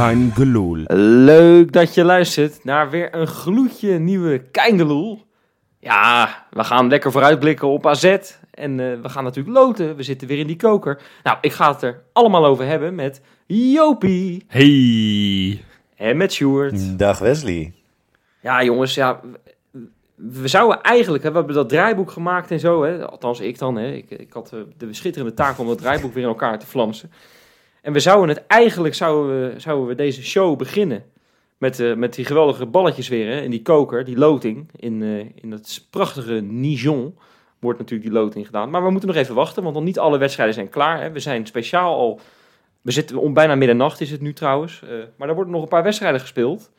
Kein Geloel. Leuk dat je luistert naar weer een gloedje nieuwe Keingeloel. Ja, we gaan lekker vooruitblikken op AZ. En eh, we gaan natuurlijk loten. We zitten weer in die koker. Nou, ik ga het er allemaal over hebben met Jopie Hey. en met Sjoerd. Dag Wesley. Ja, jongens, ja, we zouden eigenlijk, hè, we hebben dat draaiboek gemaakt en zo, hè, althans ik dan, hè, ik, ik had eh, de schitterende taak om dat draaiboek weer in elkaar te flamsen. En we zouden het eigenlijk, zouden we, zouden we deze show beginnen met, eh, met die geweldige balletjes weer, hè, in die koker, die loting, in, eh, in dat prachtige Nijon wordt natuurlijk die loting gedaan. Maar we moeten nog even wachten, want nog niet alle wedstrijden zijn klaar. Hè. We zijn speciaal al, we zitten om bijna middernacht is het nu trouwens, eh, maar er worden nog een paar wedstrijden gespeeld.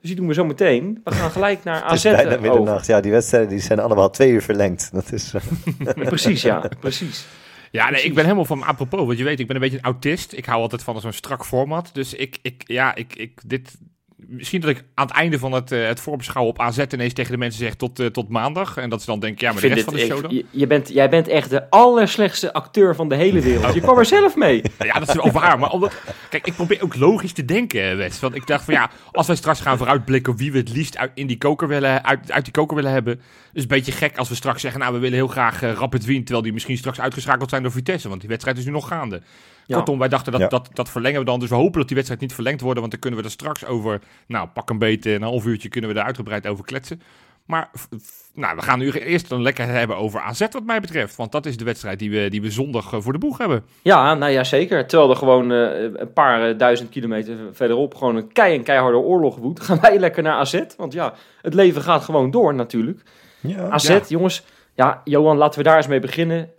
Dus die doen we zo meteen. We gaan gelijk naar Het is AZ bijna over. middernacht. Ja, die wedstrijden die zijn allemaal twee uur verlengd. Dat is, Precies, ja, precies. Ja, nee, ik ben helemaal van apropos. Want je weet, ik ben een beetje een autist. Ik hou altijd van zo'n strak format. Dus ik, ik ja, ik, ik, dit... Misschien dat ik aan het einde van het, eh, het voorbeschouwen op AZ ineens tegen de mensen zeg tot, eh, tot maandag. En dat ze dan denken, ja, maar de rest van de het- show dan? je, je bent, jij bent echt de allerslechtste acteur van de hele wereld. Je kwam er zelf mee. Ja, dat is wel waar. Maar omdat, kijk, ik probeer ook logisch te denken, Wes. Want ik dacht van ja, als wij straks gaan vooruitblikken wie we het liefst uit, in die koker willen, uit, uit die koker willen hebben. is een beetje gek als we straks zeggen, nou, we willen heel graag eh, Rapid Wien. Terwijl die misschien straks uitgeschakeld zijn door Vitesse. Want die wedstrijd is nu nog gaande. Ja. Kortom, wij dachten dat, Ja. dat, dat verlengen we dan. Dus we hopen dat die wedstrijd niet verlengd wordt. Want dan kunnen we er straks over, nou, pak een beetje, een half uurtje kunnen we er uitgebreid over kletsen. Maar f- f- nou, we gaan nu eerst dan lekker hebben over AZ wat mij betreft. Want dat is de wedstrijd die we, die we zondag eh, voor de boeg hebben. Ja, nou ja, zeker. Terwijl er gewoon eh, een paar eh, duizend kilometer verderop gewoon een kei en keiharde oorlog woedt, gaan wij lekker naar AZ. Want ja, het leven gaat gewoon door natuurlijk. ja. AZ, Ja. jongens. Ja, Johan, laten we daar eens mee beginnen.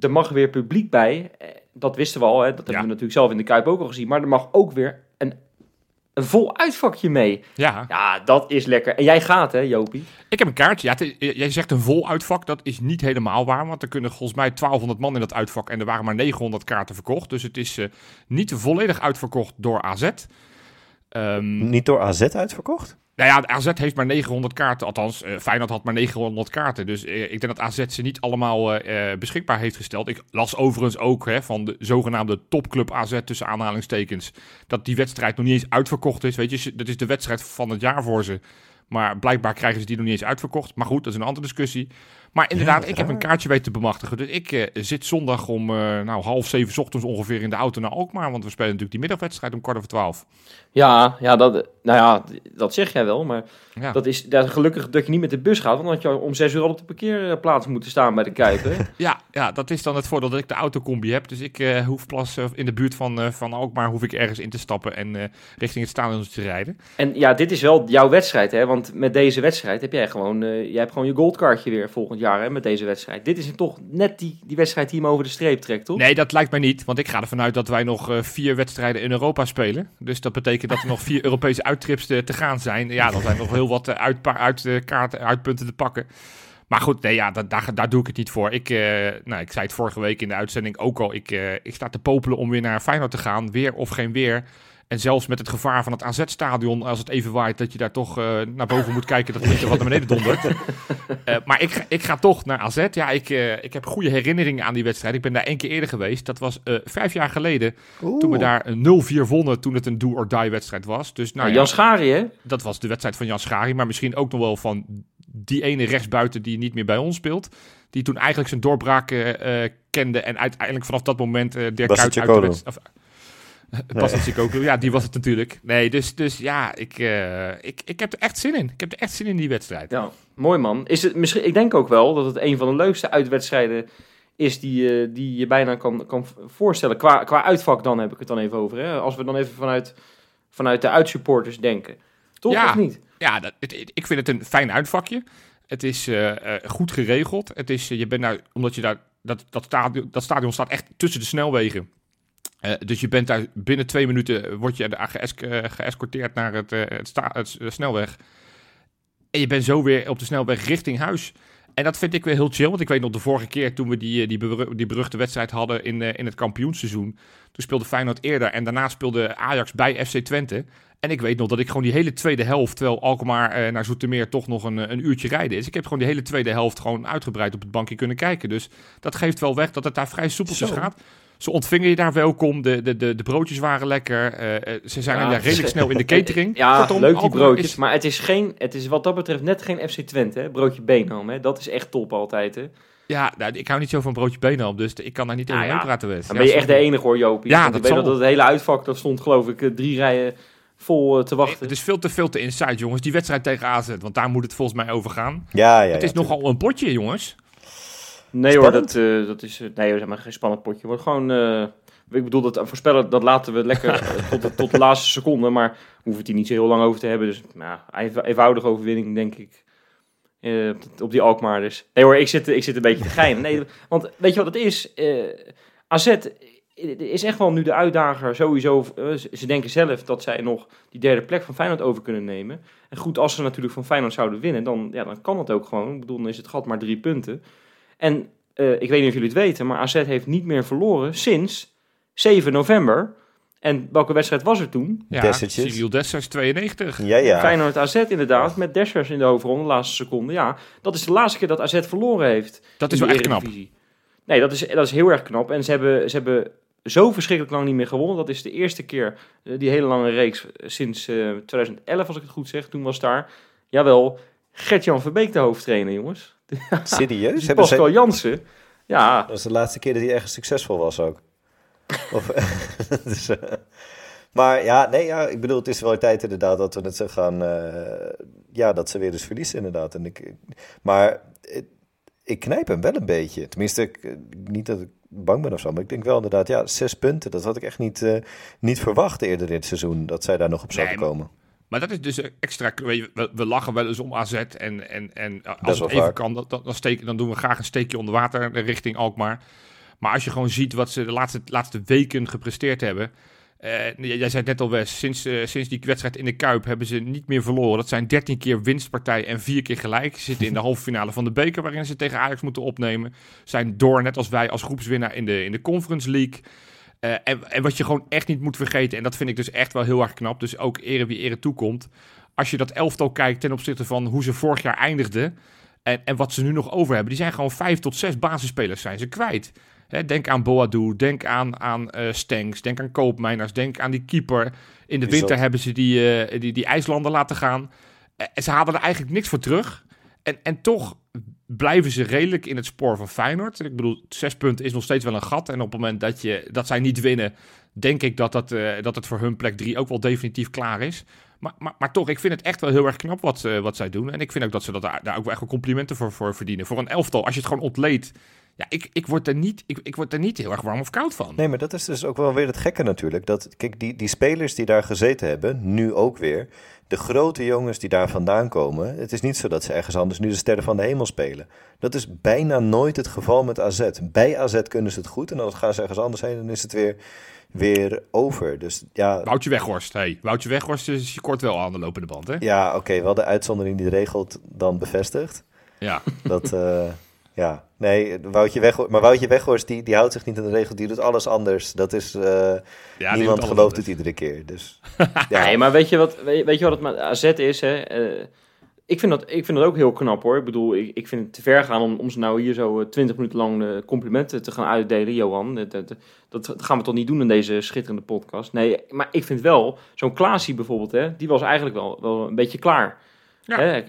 Er mag weer publiek bij. Dat wisten we al, hè. dat hebben Ja. we natuurlijk zelf in de Kuip ook al gezien. Maar er mag ook weer een, een vol uitvakje mee. Ja, Ja, dat is lekker. En jij gaat, hè, Jopie? Ik heb een kaartje. Ja, is- jij zegt een vol uitvak. Dat is niet helemaal waar. Want er kunnen volgens mij 1200 man in dat uitvak. En er waren maar 900 kaarten verkocht. Dus het is eh, niet volledig uitverkocht door AZ. Ehm, Niet door AZ uitverkocht? Nou ja, AZ heeft maar 900 kaarten. Althans, eh Feyenoord had maar 900 kaarten. Dus eh, ik denk dat AZ ze niet allemaal eh, beschikbaar heeft gesteld. Ik las overigens ook hè, van de zogenaamde topclub AZ tussen aanhalingstekens. Dat die wedstrijd nog niet eens uitverkocht is. Weet je, dat is de wedstrijd van het jaar voor ze. Maar blijkbaar krijgen ze die nog niet eens uitverkocht. Maar goed, dat is een andere discussie. Maar inderdaad, ik heb een kaartje weten te bemachtigen. Dus ik eh, zit zondag om eh, nou, half zeven 's ochtends ongeveer in de auto naar Alkmaar. Want we spelen natuurlijk die middagwedstrijd om kwart over twaalf. Ja, ja, dat, nou ja, dat zeg jij wel. Maar Ja. dat is dat, gelukkig dat je niet met de bus gaat. Want dan had je om zes uur al op de parkeerplaats moeten staan bij de hè? Ja, ja, dat is dan het voordeel dat ik de autocombi heb. Dus ik eh, hoef pas eh, in de buurt van, van Alkmaar hoef ik ergens in te stappen en richting het stadion te rijden. En ja, dit is wel jouw wedstrijd, hè? Want met deze wedstrijd heb jij gewoon, jij hebt gewoon je goldkaartje weer volgend jaar, hè? Met deze wedstrijd. Dit is toch net die, die wedstrijd die hem over de streep trekt, toch? Nee, dat lijkt mij niet, want ik ga ervan uit dat wij nog eh, vier wedstrijden in Europa spelen. Dus dat betekent dat er nog vier Europese uittrips te, te gaan zijn. Ja, dan zijn nog heel wat eh, uit, eh, kaarten, uitpunten te pakken. Maar goed, nee, ja, daar, doe ik het niet voor. Ik, eh, nou, ik zei het vorige week in de uitzending ook al. Ik, eh, ik sta te popelen om weer naar Feyenoord te gaan. Weer of geen weer. En zelfs met het gevaar van het AZ-stadion, als het even waait, dat je daar toch eh, naar boven moet kijken dat er niet wat naar beneden dondert. Eh, maar ik, ga- ik ga toch naar AZ. Ja, ik, eh, ik heb goede herinneringen aan die wedstrijd. Ik ben daar één keer eerder geweest. Dat was eh, vijf jaar geleden, toen we daar een 0-4 wonnen, toen het een do-or-die wedstrijd was. Dus nou Nou, ja, Jan Schari, hè? dat was de wedstrijd van Jan Schari, maar misschien ook nog wel van die ene rechtsbuiten die niet meer bij ons speelt. Die toen eigenlijk zijn doorbraak kende en uiteindelijk vanaf dat moment Dirk Kuyt uit de wedstrijd... eh, Bas Tjekolo, ja, die was het natuurlijk. Nee, dus, dus ja, ik, eh, ik, ik heb er echt zin in. Ik heb er echt zin in die wedstrijd. Ja, mooi man. Is het misschien, ik denk ook wel dat het een van de leukste uitwedstrijden is die, eh, die je bijna kan, kan voorstellen. Qua, qua uitvak dan heb ik het dan even over, hè? Als we dan even vanuit, vanuit de uitsupporters denken. Toch Ja. of niet? Ja, dat, het, het- ik vind het een fijn uitvakje. Het is eh, goed geregeld. Het is, je bent daar, omdat je daar, dat, dat, stadion, dat stadion staat echt tussen de snelwegen. Eh, dus je bent daar binnen twee minuten, word je geësk- eh, geëscorteerd naar het, eh, het, snelweg. En je bent zo weer op de snelweg richting huis. En dat vind ik weer heel chill. Want ik weet nog de vorige keer toen we die, die, beru- die beruchte wedstrijd hadden in, in het kampioenseizoen. Toen speelde Feyenoord eerder en daarna speelde Ajax bij FC Twente. En ik weet nog dat ik gewoon die hele tweede helft, terwijl Alkmaar eh, naar Zoetermeer toch nog een, een uurtje rijden is. Ik heb gewoon die hele tweede helft gewoon uitgebreid op het bankje kunnen kijken. Dus dat geeft wel weg dat het daar vrij soepeltjes gaat. Ze ontvingen je daar welkom. De, de, de, de broodjes waren lekker. eh, eh, ze zijn Ja, is- redelijk snel in de catering. Ja, Kortom, leuk die broodjes. is- Maar het is, geen, het is wat dat betreft net geen FC Twente, hè? Broodje Benham, hè? Dat is echt top altijd, hè? ja, nou, ik hou niet zo van broodje op, dus ik kan daar niet over ja. praten. Wes. Dan Ja, ben je echt de enige hoor, Jopie. Ja, dat ik weet zal. dat het hele uitvak, dat stond geloof ik eh, drie rijen vol te wachten. Het is veel te veel te inside, jongens. Die wedstrijd tegen AZ, want daar moet het volgens mij over gaan. Ja, ja, het ja, is nogal een potje, jongens. Nee hoor, dat, eh, dat is eh, nee, hoor, zeg maar geen spannend potje. Wordt gewoon, eh, ik bedoel, dat voorspellen, dat laten we lekker tot, de, tot de laatste seconde. Maar we hoeven het hier niet zo heel lang over te hebben. Dus nou, eenv- eenvoudige overwinning, denk ik. op- die Alkmaar dus. Nee hoor, ik zit, ik zit een beetje te geinen. Nee, want weet je wat het is? AZ is echt wel nu de uitdager sowieso. ze- denken zelf dat zij nog die derde plek van Feyenoord over kunnen nemen. En goed, als ze natuurlijk van Feyenoord zouden winnen, dan, ja, dan kan dat ook gewoon. Ik bedoel, dan is het gat maar drie punten. En eh, ik weet niet of jullie het weten, maar AZ heeft niet meer verloren sinds 7 november. En welke wedstrijd was er toen? Ja, Dessertjes. Cyril Dessers 92. Ja, ja. Feyenoord AZ inderdaad, met Dessers in de hoofdronde, de laatste seconde. Ja, dat is de laatste keer dat AZ verloren heeft. Dat is wel echt knap. Nee, dat is, dat is heel erg knap. En ze hebben, ze hebben zo verschrikkelijk lang niet meer gewonnen. Dat is de eerste keer, eh, die hele lange reeks, eh, sinds eh, 2011 als ik het goed zeg. Toen was daar, jawel, Gert-Jan Verbeek de hoofdtrainer, jongens. Serieus? Dus Hebben Pascal ze... Jansen. Ja, Dat was de laatste keer dat hij ergens succesvol was ook. Of, dus, eh, maar ja, nee, ja, ik bedoel, het is wel tijd inderdaad dat we het zo gaan... eh, ja, dat ze weer eens verliezen inderdaad. En ik, maar ik knijp hem wel een beetje. Tenminste, ik, eh, niet dat ik bang ben of zo, maar ik denk wel inderdaad, ja, zes punten. Dat had ik echt niet, eh, niet verwacht eerder in het seizoen, dat zij daar nog op zouden Nee, maar- komen. Maar dat is dus extra. We, we lachen wel eens om AZ. En, en, en als het even vaak. kan, dan, dan, steken, dan doen we graag een steekje onder water richting Alkmaar. Maar als je gewoon ziet wat ze de laatste, laatste weken gepresteerd hebben. eh, jij zei het net al, Wes. Sinds, eh, sinds die wedstrijd in de Kuip hebben ze niet meer verloren. Dat zijn 13 keer winstpartij en 4 keer gelijk. Ze zitten in de halve finale van de beker waarin ze tegen Ajax moeten opnemen. Zijn door, net als wij, als groepswinnaar in de, in de Conference League. Eh, en, en wat je gewoon echt niet moet vergeten, en dat vind ik dus echt wel heel erg knap, dus ook ere wie ere toekomt. Als je dat elftal kijkt ten opzichte van hoe ze vorig jaar eindigden en, en wat ze nu nog over hebben, die zijn gewoon vijf tot zes basisspelers zijn ze kwijt. Hè, denk aan Boadu, denk aan, aan eh Stenks, denk aan Koopmeiners, denk aan die keeper. In de winter hebben ze die, eh, die, die IJslander laten gaan. En ze halen er eigenlijk niks voor terug. En, en toch blijven ze redelijk in het spoor van Feyenoord. Ik bedoel, zes punten is nog steeds wel een gat. En op het moment dat, je, dat zij niet winnen, denk ik dat, dat, eh, dat het voor hun plek drie ook wel definitief klaar is. Maar, maar, maar toch, ik vind het echt wel heel erg knap wat, eh, wat zij doen. En ik vind ook dat ze dat daar, ook wel echt wel complimenten voor, voor verdienen. Voor een elftal, als je het gewoon ontleedt. Ja, ik, ik, word er niet, ik, ik word er niet heel erg warm of koud van. Nee, maar dat is dus ook wel weer het gekke natuurlijk. Dat, kijk, die, die spelers die daar gezeten hebben, nu ook weer. De grote jongens die daar vandaan komen. Het is niet zo dat ze ergens anders nu de sterren van de hemel spelen. Dat is bijna nooit het geval met AZ. Bij AZ kunnen ze het goed en dan gaan ze ergens anders heen en dan is het weer, weer over. Dus ja, Woutje Weghorst, hey, Woutje Weghorst is je kort wel aan de lopende band, hè? ja oké, wel de uitzondering die de regel t- dan bevestigt. Ja. Dat, eh, ja, nee, Woutje Weghorst, maar Woutje Weghorst die, die houdt zich niet aan de regel, die doet alles anders. Dat is, eh, ja niemand gelooft anders. het iedere keer. Dus, ja. Nee, maar weet je wat, weet, weet je wat het met AZ is? Hè? Eh, ik, vind dat, ik vind dat ook heel knap hoor. Ik bedoel, ik, ik vind het te ver gaan om, om ze nou hier zo eh, 20 minuten lang complimenten te gaan uitdelen, Johan. Dat, dat, dat, dat gaan we toch niet doen in deze schitterende podcast? Nee, maar ik vind wel, zo'n Klaasie bijvoorbeeld, hè, die was eigenlijk wel, wel een beetje klaar. Ja. Hè,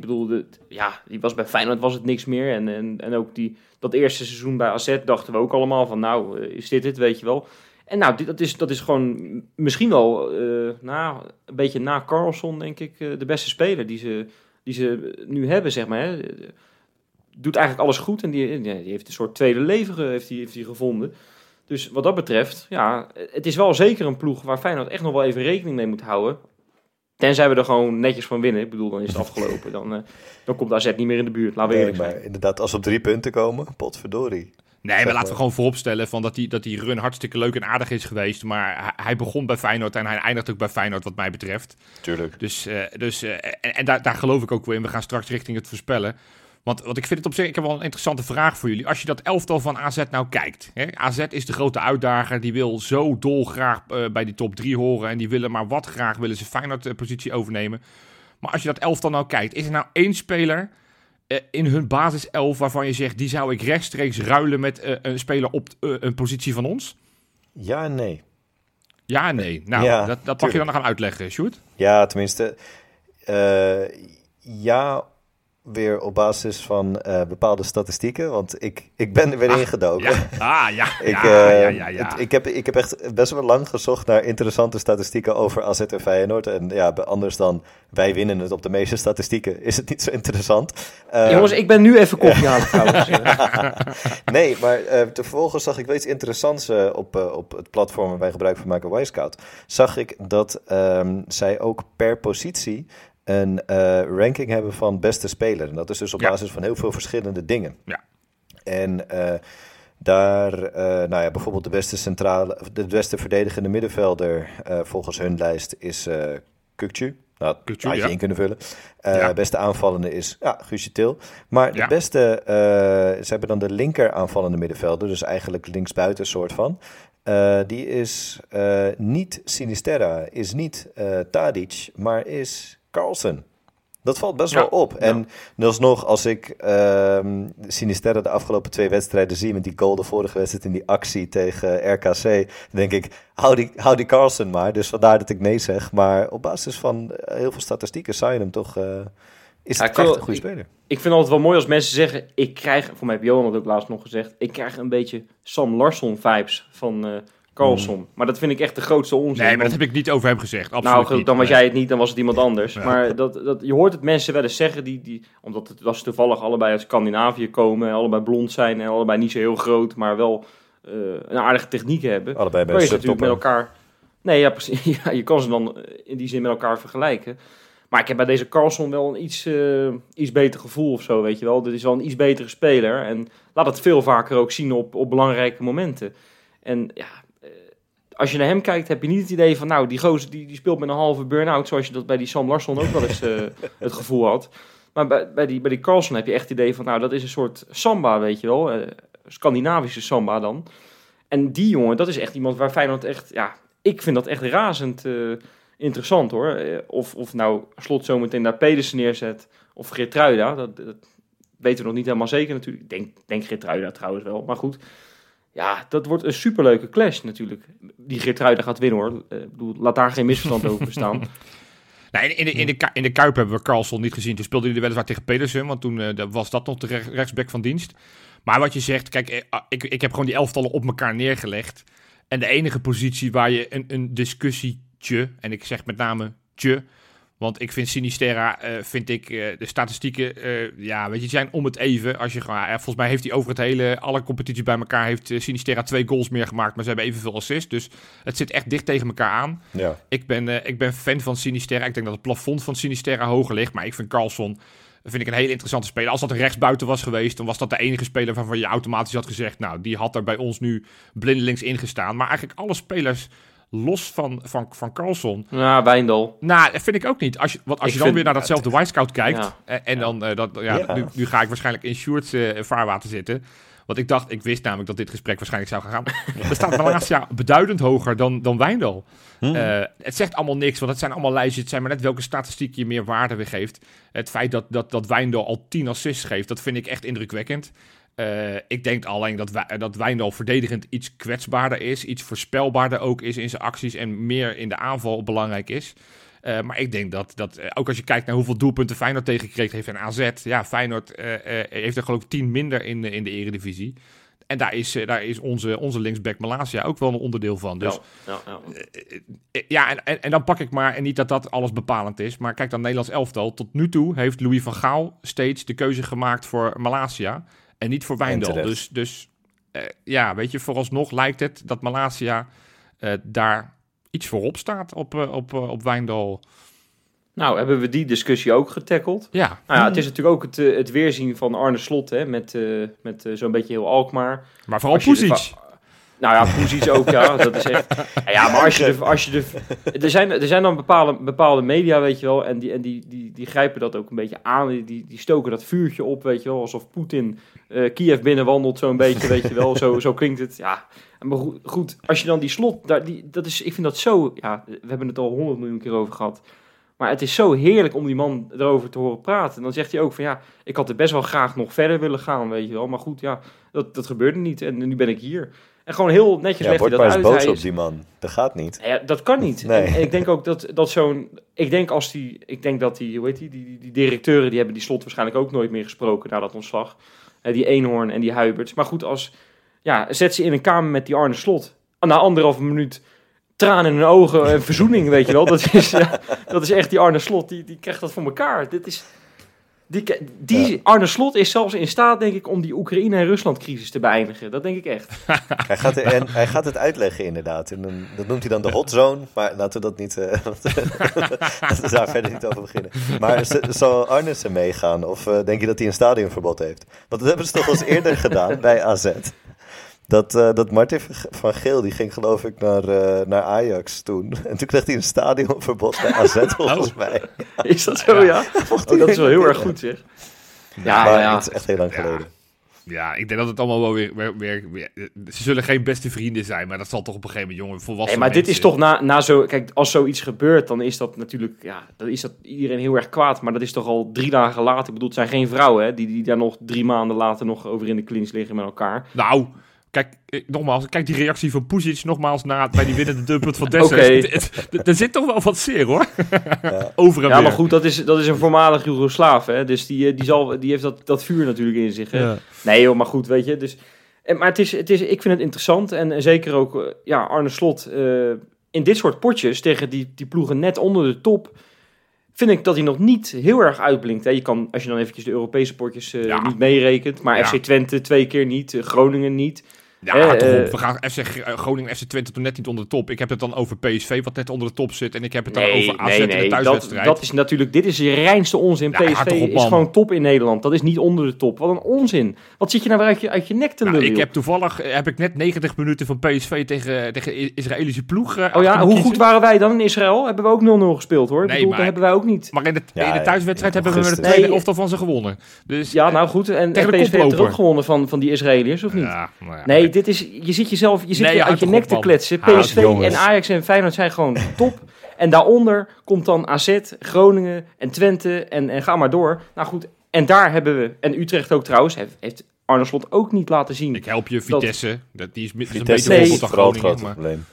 bedoel, de- ja, die was bij Feyenoord was het niks meer. En, en, en ook die, dat eerste seizoen bij AZ dachten we ook allemaal van, nou, eh, is dit het, weet je wel. En nou, dit, dat, is, dat is gewoon misschien wel eh, na, een beetje na Carlson, denk ik, eh, de beste speler die ze, die ze nu hebben, zeg maar. Hè. Doet eigenlijk alles goed en die, die heeft een soort tweede leven heeft die, heeft die gevonden. Dus wat dat betreft, ja, het is wel zeker een ploeg waar Feyenoord echt nog wel even rekening mee moet houden. Tenzij we er gewoon netjes van winnen. Ik bedoel, dan is het afgelopen. Dan, eh, dan komt AZ niet meer in de buurt. Laten we Nee, eerlijk zijn. maar inderdaad, als we op drie punten komen, potverdorie. Nee, maar laten we gewoon vooropstellen van dat, die, dat die run hartstikke leuk en aardig is geweest. Maar hij, begon bij Feyenoord en hij eindigt ook bij Feyenoord wat mij betreft. Tuurlijk. Dus, eh, dus eh, en, en daar, daar geloof ik ook wel in. We gaan straks richting het voorspellen. Want, want ik vind het op zich, ik heb wel een interessante vraag voor jullie. Als je dat elftal van AZ nou kijkt. Hè? AZ is de grote uitdager. Die wil zo dolgraag eh bij die top 3 horen. En die willen maar wat graag willen ze Feyenoord eh, positie overnemen. Maar als je dat elftal nou kijkt. Is er nou één speler eh, in hun basiself waarvan je zegt, die zou ik rechtstreeks ruilen met een speler op een positie van ons? Ja en nee. Ja en nee. Nou, Ja, dat, dat mag je dan nog gaan uitleggen, Sjoerd. Ja, tenminste. ja, weer op basis van eh, bepaalde statistieken. Want ik, ik ben er weer Ah, ingedoken. Ja, ah, ja, Ik, ja, eh, ja, ja, ja. het- ik, heb, ik heb echt best wel lang gezocht naar interessante statistieken over AZ en Feyenoord. En ja, anders dan wij winnen het op de meeste statistieken, is het niet zo interessant. Eh, Jongens, ik ben nu even koffie halen trouwens. Nee, maar eh vervolgens zag ik wel iets interessants eh, op, eh, op het platform waar wij gebruik van maken, Wisecout. Zag ik dat ehm, zij ook per positie een eh, ranking hebben van beste speler. En dat is dus op Ja. basis van heel veel verschillende dingen. Ja. En eh, daar, eh, nou ja, bijvoorbeeld de beste centrale, de beste verdedigende middenvelder volgens hun lijst is eh Kukcu. Nou, had je ja. in kunnen vullen. Ja. Beste aanvallende is ja, Guusje Til. Maar de beste, ze hebben dan de linker aanvallende middenvelder, dus eigenlijk linksbuiten soort van. Die is niet Sinisterra, is niet eh Tadic, maar is Carlsen. Dat valt best Ja. wel op. En alsnog, als ik ehm Sinisterra de afgelopen twee wedstrijden zie... met die goal de vorige wedstrijd in die actie tegen RKC... dan denk ik, hou die, hou die Carlsen maar. Dus vandaar dat ik nee zeg. Maar op basis van eh, heel veel statistieken zou je hem toch... eh, is Ja, het echt een goede speler. ik vind het altijd wel mooi als mensen zeggen, ik krijg, voor mij heb Johan dat ook laatst nog gezegd, ik krijg een beetje Sam Larsson vibes van eh Carlson. Maar dat vind ik echt de grootste onzin. Nee, maar dat heb ik niet over hem gezegd. Absoluut nou, goed, dan was Nee. jij het niet, dan was het iemand anders. Ja. Maar dat, dat, je hoort het mensen wel eens zeggen, die, die, omdat het was toevallig allebei uit Scandinavië komen, en allebei blond zijn en allebei niet zo heel groot, maar wel eh, een aardige techniek hebben. Allebei bij je natuurlijk met elkaar. Nee, ja, precies. Ja, je kan ze dan in die zin met elkaar vergelijken. Maar ik heb bij deze Carlson wel een iets, eh, iets beter gevoel of zo, weet je wel. Dit is wel een iets betere speler. En laat het veel vaker ook zien op, op belangrijke momenten. En ja, als je naar hem kijkt, heb je niet het idee van... Nou, die gozer die, die speelt met een halve burn-out... zoals je dat bij die Sam Larsson ook wel eens eh, het gevoel had. Maar bij, bij, die, bij die Carlson heb je echt het idee van... Nou, dat is een soort samba, weet je wel. eh, Scandinavische samba dan. En die jongen, dat is echt iemand waar Feyenoord echt... Ja, ik vind dat echt razend eh, interessant hoor. Of, of nou Slot zometeen daar Pedersen neerzet of Geertruida. Dat, dat weten we nog niet helemaal zeker natuurlijk. Ik denk, denk Geertruida trouwens wel. Maar goed, ja, dat wordt een superleuke clash natuurlijk. Die Geertruida gaat winnen hoor. Eh, laat daar geen misverstand over bestaan. Nee, in, de, in, de, in de Kuip hebben we Carlson niet gezien. Toen speelde hij weliswaar tegen Pedersen, want toen eh, was dat nog de rechts- rechtsback van dienst. Maar wat je zegt, kijk, eh, ah, ik, ik heb gewoon die elftallen op elkaar neergelegd. En de enige positie waar je een, een discussietje, en ik zeg met name tje, want ik vind Sinisterra, eh, vind ik, eh, de statistieken, eh, ja, weet je, zijn om het even. Als je gewoon, volgens mij heeft hij over het hele, alle competities bij elkaar, heeft Sinisterra twee goals meer gemaakt, maar ze hebben evenveel assists. Dus het zit echt dicht tegen elkaar aan. Ja. Ik ben, ik ben fan van Sinisterra. Ik denk dat het plafond van Sinisterra hoger ligt. Maar ik vind Carlson vind ik een hele interessante speler. Als dat een rechtsbuiten was geweest, dan was dat de enige speler waarvan je automatisch had gezegd... nou, die had er bij ons nu blindelings ingestaan. Maar eigenlijk alle spelers los van, van, van Carlson... ja, Wijndal. Nou, dat vind ik ook niet. Als je, want als Ik je dan vind- weer naar datzelfde Wisecout kijkt... Ja. eh, en dan, eh, dat, ja, Ja. Nu, nu ga ik waarschijnlijk in Sjoerd's eh, vaarwater zitten... Want ik dacht, ik wist namelijk dat dit gesprek waarschijnlijk zou gaan gaan. Er staat Malasia beduidend hoger dan, dan Wijndal. Hm. Eh, het zegt allemaal niks, want het zijn allemaal lijstjes. Het zijn maar net welke statistiek je meer waarde weer geeft. Het feit dat, dat, dat Wijndal al 10 assists geeft, dat vind ik echt indrukwekkend. Eh, ik denk alleen dat, wij, dat Wijndal verdedigend iets kwetsbaarder is. Iets voorspelbaarder ook is in zijn acties en meer in de aanval belangrijk is. Eh, maar ik denk dat, dat eh, ook als je kijkt naar hoeveel doelpunten Feyenoord tegengekregen heeft en AZ. Ja, Feyenoord heeft er geloof ik 10 minder in, de- in de eredivisie. En daar is, daar is onze, onze linksback Malasia ook wel een onderdeel van. Dus ja, ja, ja. Ja, en, en, en dan pak ik maar, en niet dat dat alles bepalend is, maar kijk dan Nederlands elftal. Tot nu toe heeft Louis van Gaal steeds de keuze gemaakt voor Malasia en niet voor Wijndal. Dus, dus eh, ja, weet je, vooralsnog lijkt het dat Malasia eh, daar iets voorop staat op, eh, op, op Wijndal. Nou, hebben we die discussie ook getackeld. Ja, Nou ja, het is natuurlijk ook het, het weerzien van Arne Slot, hè, met, met zo'n beetje heel Alkmaar. maar vooral va- Nou ja, Poesies ook, ja. Dat is echt... Ja, maar als je de... Als je de er, zijn, er zijn dan bepaalde, bepaalde media, weet je wel, en, die, en die, die, die grijpen dat ook een beetje aan. Die, die stoken dat vuurtje op, weet je wel, alsof Poetin eh, Kiev binnenwandelt, zo'n beetje, weet je wel. Zo, zo klinkt het, ja. Maar goed, goed, als je dan die slot, daar, die, dat is, ik vind dat zo, ja, we hebben het al honderd miljoen keer over gehad. Maar het is zo heerlijk om die man erover te horen praten. En dan zegt hij ook van ja, ik had er best wel graag nog verder willen gaan, weet je wel. Maar goed, ja, dat, dat gebeurde niet en nu ben ik hier. En gewoon heel netjes Ja, legt hij dat uit. boos Hij op is- die man. Dat gaat niet. ja, dat kan niet. Nee. En, en ik denk ook dat, dat zo'n. Ik denk als die. Ik denk dat die. Hoe heet die? Die, die, die directeuren. die hebben die slot waarschijnlijk ook nooit meer gesproken na dat ontslag. Eh, die Eenhoorn en die Huiberts. Maar goed, als. Ja, zet ze in een kamer met die Arne Slot. Na anderhalve minuut. Tranen in hun ogen en verzoening, weet je wel. Dat is, dat is echt die Arne Slot. Die, die krijgt dat voor elkaar. Dit is. Die, die Arne Slot is zelfs in staat, denk ik, om die Oekraïne- en Rusland-crisis te beïndigen. Dat denk ik echt. Hij gaat, er- en hij gaat het uitleggen inderdaad. En dan, dat noemt hij dan de hot zone. Maar laten we dat niet... eh, laten we daar verder niet over beginnen. Maar z- zal Arnissen meegaan? Of eh, denk je dat hij een stadionverbod heeft? Want dat hebben ze toch al eens eerder gedaan bij AZ. Dat, eh, dat Martin van Geel, die ging geloof ik naar, eh, naar Ajax toen. En toen kreeg hij een stadionverbod bij AZ volgens mij. Is dat zo, ja? Oh, dat is wel heel erg goed, zeg. Ja, maar ja. het is echt heel lang Ja. geleden. Ja, ik denk dat het allemaal wel weer, weer, weer, weer- Ze zullen geen beste vrienden zijn, maar dat zal toch op een gegeven moment, jongen, volwassen Nee, maar dit is toch na, na zo... Kijk, als zoiets gebeurt, dan is dat natuurlijk... Ja, dan is dat iedereen heel erg kwaad. Maar dat is toch al drie dagen later. Ik bedoel, het zijn geen vrouwen, hè? Die, die daar nog drie maanden later nog over in de klins liggen met elkaar. Nou, kijk, eh, nogmaals, kijk die reactie van Pusic nogmaals na, bij die winnende dubbelpunt van Dessers. Er zit toch wel wat zeer, hoor. Ja. Over en Ja, weer. maar goed, dat is, dat is een voormalig Joegoslaaf, hè? Dus die, eh, die, zal, die heeft dat, dat vuur natuurlijk in zich, hè? Ja. Nee joh, maar goed, weet je. Dus, en, maar het is, het is, ik vind het interessant. En, en zeker ook eh, ja, Arne Slot. eh, in dit soort potjes tegen die, die ploegen net onder de top... vind ik dat hij nog niet heel erg uitblinkt. Hè. Je kan, als je dan eventjes de Europese potjes eh, Ja. niet meerekent... maar Ja. FC Twente twee keer niet, eh, Groningen niet. Ja, Eh, toch op. eh, We gaan FC eh, Groningen, FC Twente toch net niet onder de top. Ik heb het dan over PSV, wat net onder de top zit. En ik heb het dan over AZ nee, in de nee. Dat, thuiswedstrijd. dat is natuurlijk... Dit is de reinste onzin. Ja, ga PSV op, is gewoon top in Nederland. Dat is niet onder de top. Wat een onzin. Wat zit je nou weer uit je, uit je nek te Nou, lullen, ik heb toevallig heb ik net 90 minuten van PSV tegen, tegen Israëlische ploeg. Oh ja, hoe kiezen. goed waren wij dan in Israël? Hebben we ook 0-0 gespeeld hoor. Nee, bedoel, maar- hebben wij ook niet. Maar in de, Ja, in de thuiswedstrijd in hebben we met augustus. tweede Nee. elftal van ze gewonnen. Dus, Ja, nou goed. En, en tegen de PSV heeft er ook gewonnen van, van die Israëliërs, of niet? ja, nou ja. Nee, dit is, je zit jezelf je zit Nee, houd uit je nek op, te kletsen. PSV en Ajax en Feyenoord zijn gewoon top. En daaronder komt dan AZ, Groningen en Twente en, en ga maar door. Nou goed, en daar hebben we, en Utrecht ook trouwens, heeft, heeft Arne Slot ook niet laten zien. Ik help je, Vitesse. Dat, die is, is een beter Nee. Groningen. grote Maar, probleem.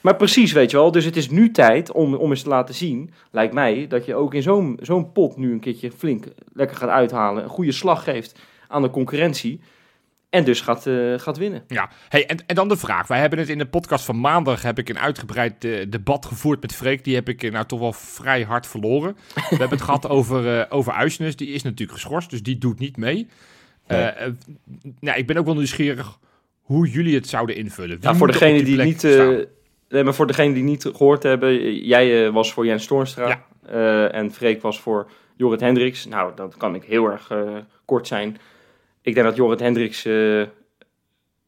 Maar precies, weet je wel. Dus het is nu tijd om, om eens te laten zien, lijkt mij, dat je ook in zo'n zo'n pot nu een keertje flink lekker gaat uithalen. Een goede slag geeft aan de concurrentie. En dus gaat, eh, gaat winnen. ja. Hey, en, en dan de vraag. Wij hebben het in de podcast van maandag heb ik een uitgebreid eh, debat gevoerd met Freek. Die heb ik eh, nou toch wel vrij hard verloren. We hebben het gehad over, over Uisnes. Die is natuurlijk geschorst, dus die doet niet mee. Nee. Nou, ik ben ook wel nieuwsgierig hoe jullie het zouden invullen. Wie Ja, voor er op degene die niet, nee, maar voor degene die niet gehoord hebben, jij was voor Jens Toornstra Ja. en Freek was voor Jorrit Hendricks. Nou, dat kan ik heel erg kort zijn. Ik denk dat Jorrit Hendricks eh,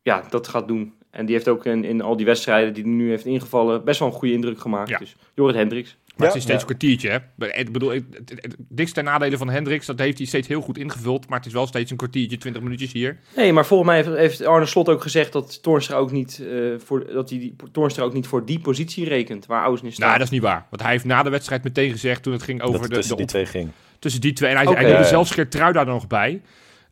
ja, dat gaat doen. En die heeft ook in, in al die wedstrijden die hij nu heeft ingevallen best wel een goede indruk gemaakt. Ja. Dus Jorrit Hendricks. Maar Ja, het is steeds ja. een kwartiertje, hè? Ik bedoel, het, het, het- niks ten nadele van Hendricks. Dat heeft hij steeds heel goed ingevuld. Maar het is wel steeds een kwartiertje, 20 minuutjes hier. Nee, maar volgens mij heeft, heeft Arne Slot ook gezegd dat Toornstra ook niet, eh, voor, dat hij die, Toornstra ook niet voor die positie rekent waar Ausnes staat. Nou, dat is niet waar. Want hij heeft na de wedstrijd meteen gezegd toen het ging Dat over het de, tussen de die op- twee ging. tussen die twee. En hij, Oké. hij noemde zelfs Geertruida er nog bij.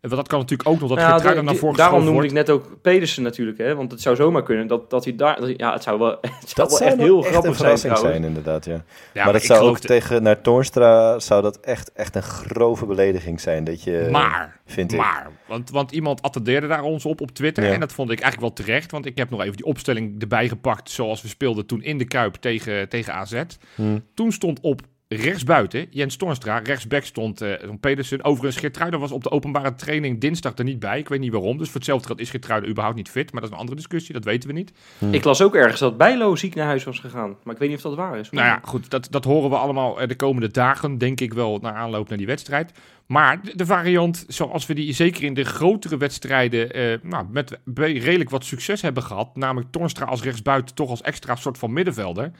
Want dat kan natuurlijk ook nog, dat Geertruida naar voren daarom noemde wordt. ik net ook Pedersen natuurlijk, hè? want het zou zomaar kunnen dat, dat hij daar... dat hij- ja, het zou wel, het zou Dat wel zou echt heel echt grappig een zijn verrassing trouwens. zijn, inderdaad, ja. Ja, maar dat ik zou ook de- tegen naar Toornstra zou dat echt, echt een grove belediging zijn. Dat je, Maar, vind ik. maar want, want iemand attendeerde daar ons op op Twitter. Ja. En dat vond ik eigenlijk wel terecht. Want ik heb nog even die opstelling erbij gepakt. Zoals we speelden toen in de Kuip tegen, tegen AZ. Hm. Toen stond op rechtsbuiten Jens Toornstra. Rechtsback stond eh Pedersen. Overigens, Geertruida was op de openbare training dinsdag er niet bij. Ik weet niet waarom. Dus voor hetzelfde geld is Geertruida überhaupt niet fit. Maar dat is een andere discussie. Dat weten we niet. Ik las ook ergens dat Bijlo ziek naar huis was gegaan. Maar ik weet niet of dat waar is. Nou ja, goed, dat, dat horen we allemaal eh, de komende dagen, denk ik wel, naar aanloop naar die wedstrijd. Maar de, variant, zoals we die zeker in de grotere wedstrijden eh, nou, met redelijk wat succes hebben gehad, namelijk Tornstra als rechtsbuiten toch als extra soort van middenvelder.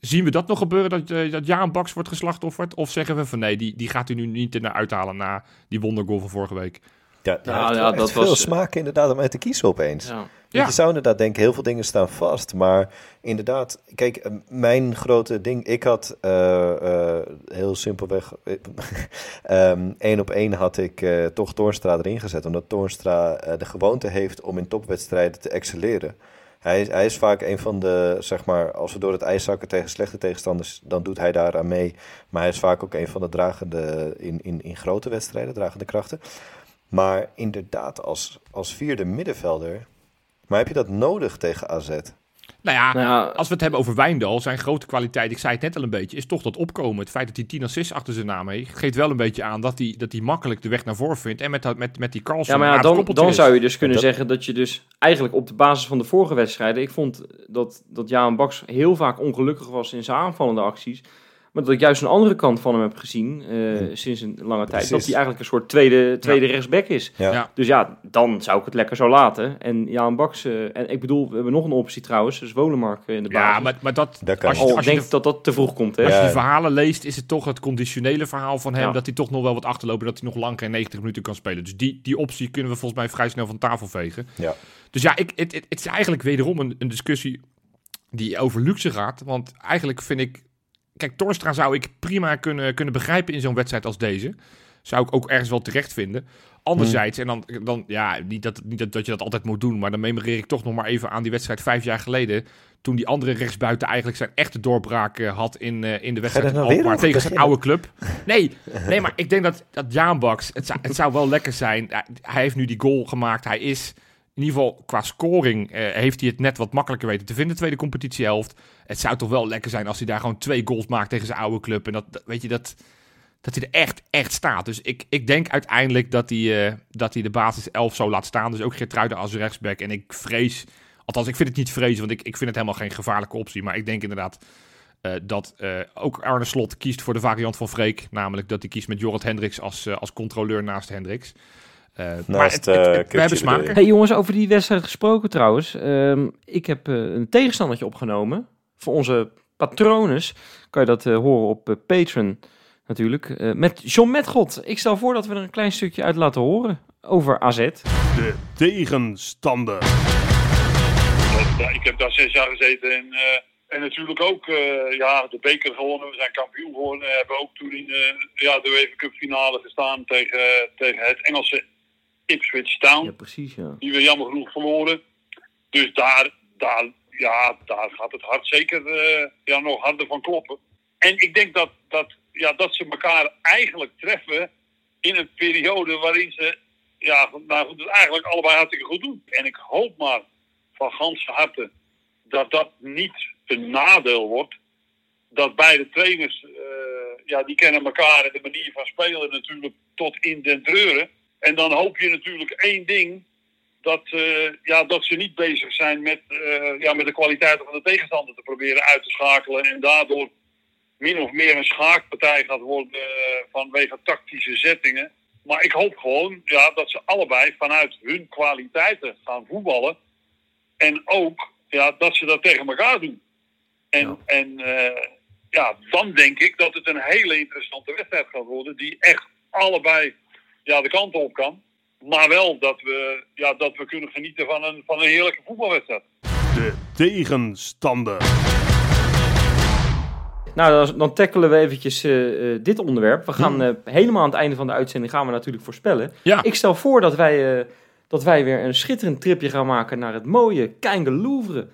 Zien we dat nog gebeuren, dat, eh, dat Jaan Baks wordt geslachtofferd? Of zeggen we van nee, die, die gaat u nu niet ernaar uithalen na die wondergoal van vorige week? Ja, wel echt dat veel was- smaak inderdaad om uit te kiezen opeens. Ja. Ja. Je zou inderdaad denken, heel veel dingen staan vast. Maar inderdaad, kijk, eh, mijn grote ding... Ik had eh, eh, heel simpelweg... ehm één op één had ik eh, toch Toornstra erin gezet. Omdat Toornstra de gewoonte heeft om in topwedstrijden te excelleren. Hij, hij is vaak een van de, zeg maar, als we door het ijs zakken tegen slechte tegenstanders, dan doet hij daar aan mee. Maar hij is vaak ook een van de dragende, in, in, in grote wedstrijden, dragende krachten. Maar inderdaad, als, als vierde middenvelder, maar heb je dat nodig tegen AZ? Nou ja, Nou ja, als we het hebben over Wijndal, zijn grote kwaliteit, ik zei het net al een beetje, is toch dat opkomen. Het feit dat hij 10 assists achter zijn naam heeft, geeft wel een beetje aan dat hij, dat hij makkelijk de weg naar voren vindt. En met, dat- met, met die Carlson Ja, maar een ja, dan, dan is. zou je dus kunnen Dat- zeggen dat je dus eigenlijk op de basis van de vorige wedstrijden... Ik vond dat, dat Jaan Baks heel vaak ongelukkig was in zijn aanvallende acties. Maar dat ik juist een andere kant van hem heb gezien eh, Ja. sinds een lange tijd. Precies. Dat hij eigenlijk een soort tweede, tweede rechtsback is. Ja. Ja. Dus ja, dan zou ik het lekker zo laten. En Jaan Baks... eh, en ik bedoel, we hebben nog een optie trouwens. Dus Wolemark eh, in de basis. Ja, maar, maar dat, Dat kan als je, Al als je denk de- ik dat dat te vroeg komt, hè? Als je die verhalen leest, is het toch het conditionele verhaal van hem. Ja. Dat hij toch nog wel wat achterloopt. en Dat hij nog lang geen 90 minuten kan spelen. Dus die, die optie kunnen we volgens mij vrij snel van tafel vegen. Ja. Dus ja, ik, het, het, het is eigenlijk wederom een, een discussie die over luxe gaat. Want eigenlijk vind ik. Kijk, Torstra zou ik prima kunnen, kunnen begrijpen in zo'n wedstrijd als deze. Zou ik ook ergens wel terecht vinden. Anderzijds, en dan, dan ja, niet, dat, niet dat, dat je dat altijd moet doen. Maar dan memoreer ik toch nog maar even aan die wedstrijd vijf jaar geleden. Toen die andere rechtsbuiten eigenlijk zijn echte doorbraak eh, had in, eh, in de wedstrijd nou Alkmaar tegen zijn oude club. Nee, nee, maar ik denk dat, dat Baks, het zou, het zou wel lekker zijn. Hij heeft nu die goal gemaakt. Hij is in ieder geval qua scoring eh, heeft hij het net wat makkelijker weten te vinden, tweede competitiehelft. Het zou toch wel lekker zijn als hij daar gewoon twee goals maakt tegen zijn oude club. En dat, weet je, dat, dat hij er echt, echt staat. Dus ik, ik denk uiteindelijk dat hij, eh, dat hij de basis 11 zo laat staan. Dus ook Geertruiden als rechtsback. En ik vrees, althans ik vind het niet vrezen, want ik, ik vind het helemaal geen gevaarlijke optie. Maar ik denk inderdaad eh, dat ook Arne Slot kiest voor de variant van Freek. Namelijk dat hij kiest met Jorrit Hendricks als, als controleur naast Hendricks. Eh, maar het, Naast, het- het- eh, we hebben. Hey jongens, over die wedstrijd gesproken trouwens. Ehm, ik heb eh, een tegenstandertje opgenomen. Voor onze patrones kan je dat eh, horen op eh, Patreon natuurlijk. Eh, met John Metgod. Ik stel voor dat we er een klein stukje uit laten horen over AZ. De tegenstander. Ik heb daar zes jaar gezeten en, eh, en natuurlijk ook eh, ja, de beker gewonnen. We zijn kampioen geworden. We hebben ook toen in eh, ja, de UEFA Cup finale gestaan tegen, tegen het Engelse Ipswich Town. Ja, precies ja. Die we jammer genoeg verloren. Dus daar, daar, ja, daar gaat het hart zeker eh, ja, nog harder van kloppen. En ik denk dat, dat, ja, dat ze elkaar eigenlijk treffen in een periode waarin ze ja, nou, goed, het eigenlijk allebei hartstikke goed doen. En ik hoop maar van ganse harte dat dat niet een nadeel wordt. Dat beide trainers, eh, ja, die kennen elkaar en de manier van spelen natuurlijk tot in den treuren. En dan hoop je natuurlijk één ding, dat, eh, ja, dat ze niet bezig zijn met, eh, ja, met de kwaliteiten van de tegenstander te proberen uit te schakelen. En daardoor min of meer een schaakpartij gaat worden eh, vanwege tactische zettingen. Maar ik hoop gewoon ja, dat ze allebei vanuit hun kwaliteiten gaan voetballen. En ook ja, dat ze dat tegen elkaar doen. En, Ja. en ja, dan denk ik dat het een hele interessante wedstrijd gaat worden. Die echt allebei ja, de kant op kan. Maar wel dat we, ja, dat we kunnen genieten van een, van een heerlijke voetbalwedstrijd. De tegenstander. Nou, dan, dan tackelen we eventjes eh, eh, dit onderwerp. We gaan eh, helemaal aan het einde van de uitzending gaan we natuurlijk voorspellen. Ja. Ik stel voor dat wij, eh, dat wij weer een schitterend tripje gaan maken naar het mooie Keinge Louvre.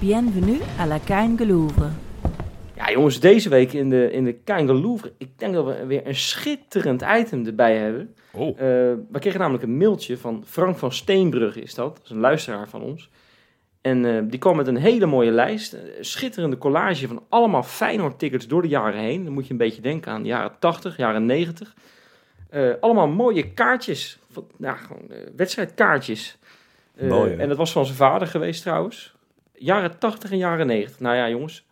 Bienvenue à la Keinge Louvre. Ja, jongens, deze week in de, in de Keinge Louvre. Ik denk dat we weer een schitterend item erbij hebben. Oh, Eh, we kregen namelijk een mailtje van Frank van Steenbrugge, is dat. Dat is een luisteraar van ons. En eh, die kwam met een hele mooie lijst. Een schitterende collage van allemaal Feyenoord-tickets door de jaren heen. Dan moet je een beetje denken aan de jaren 80, jaren 90. Eh, allemaal mooie kaartjes. Van, nou, gewoon wedstrijdkaartjes. Mooi, en dat was van zijn vader geweest trouwens. Jaren 80 en jaren 90. Nou ja, jongens.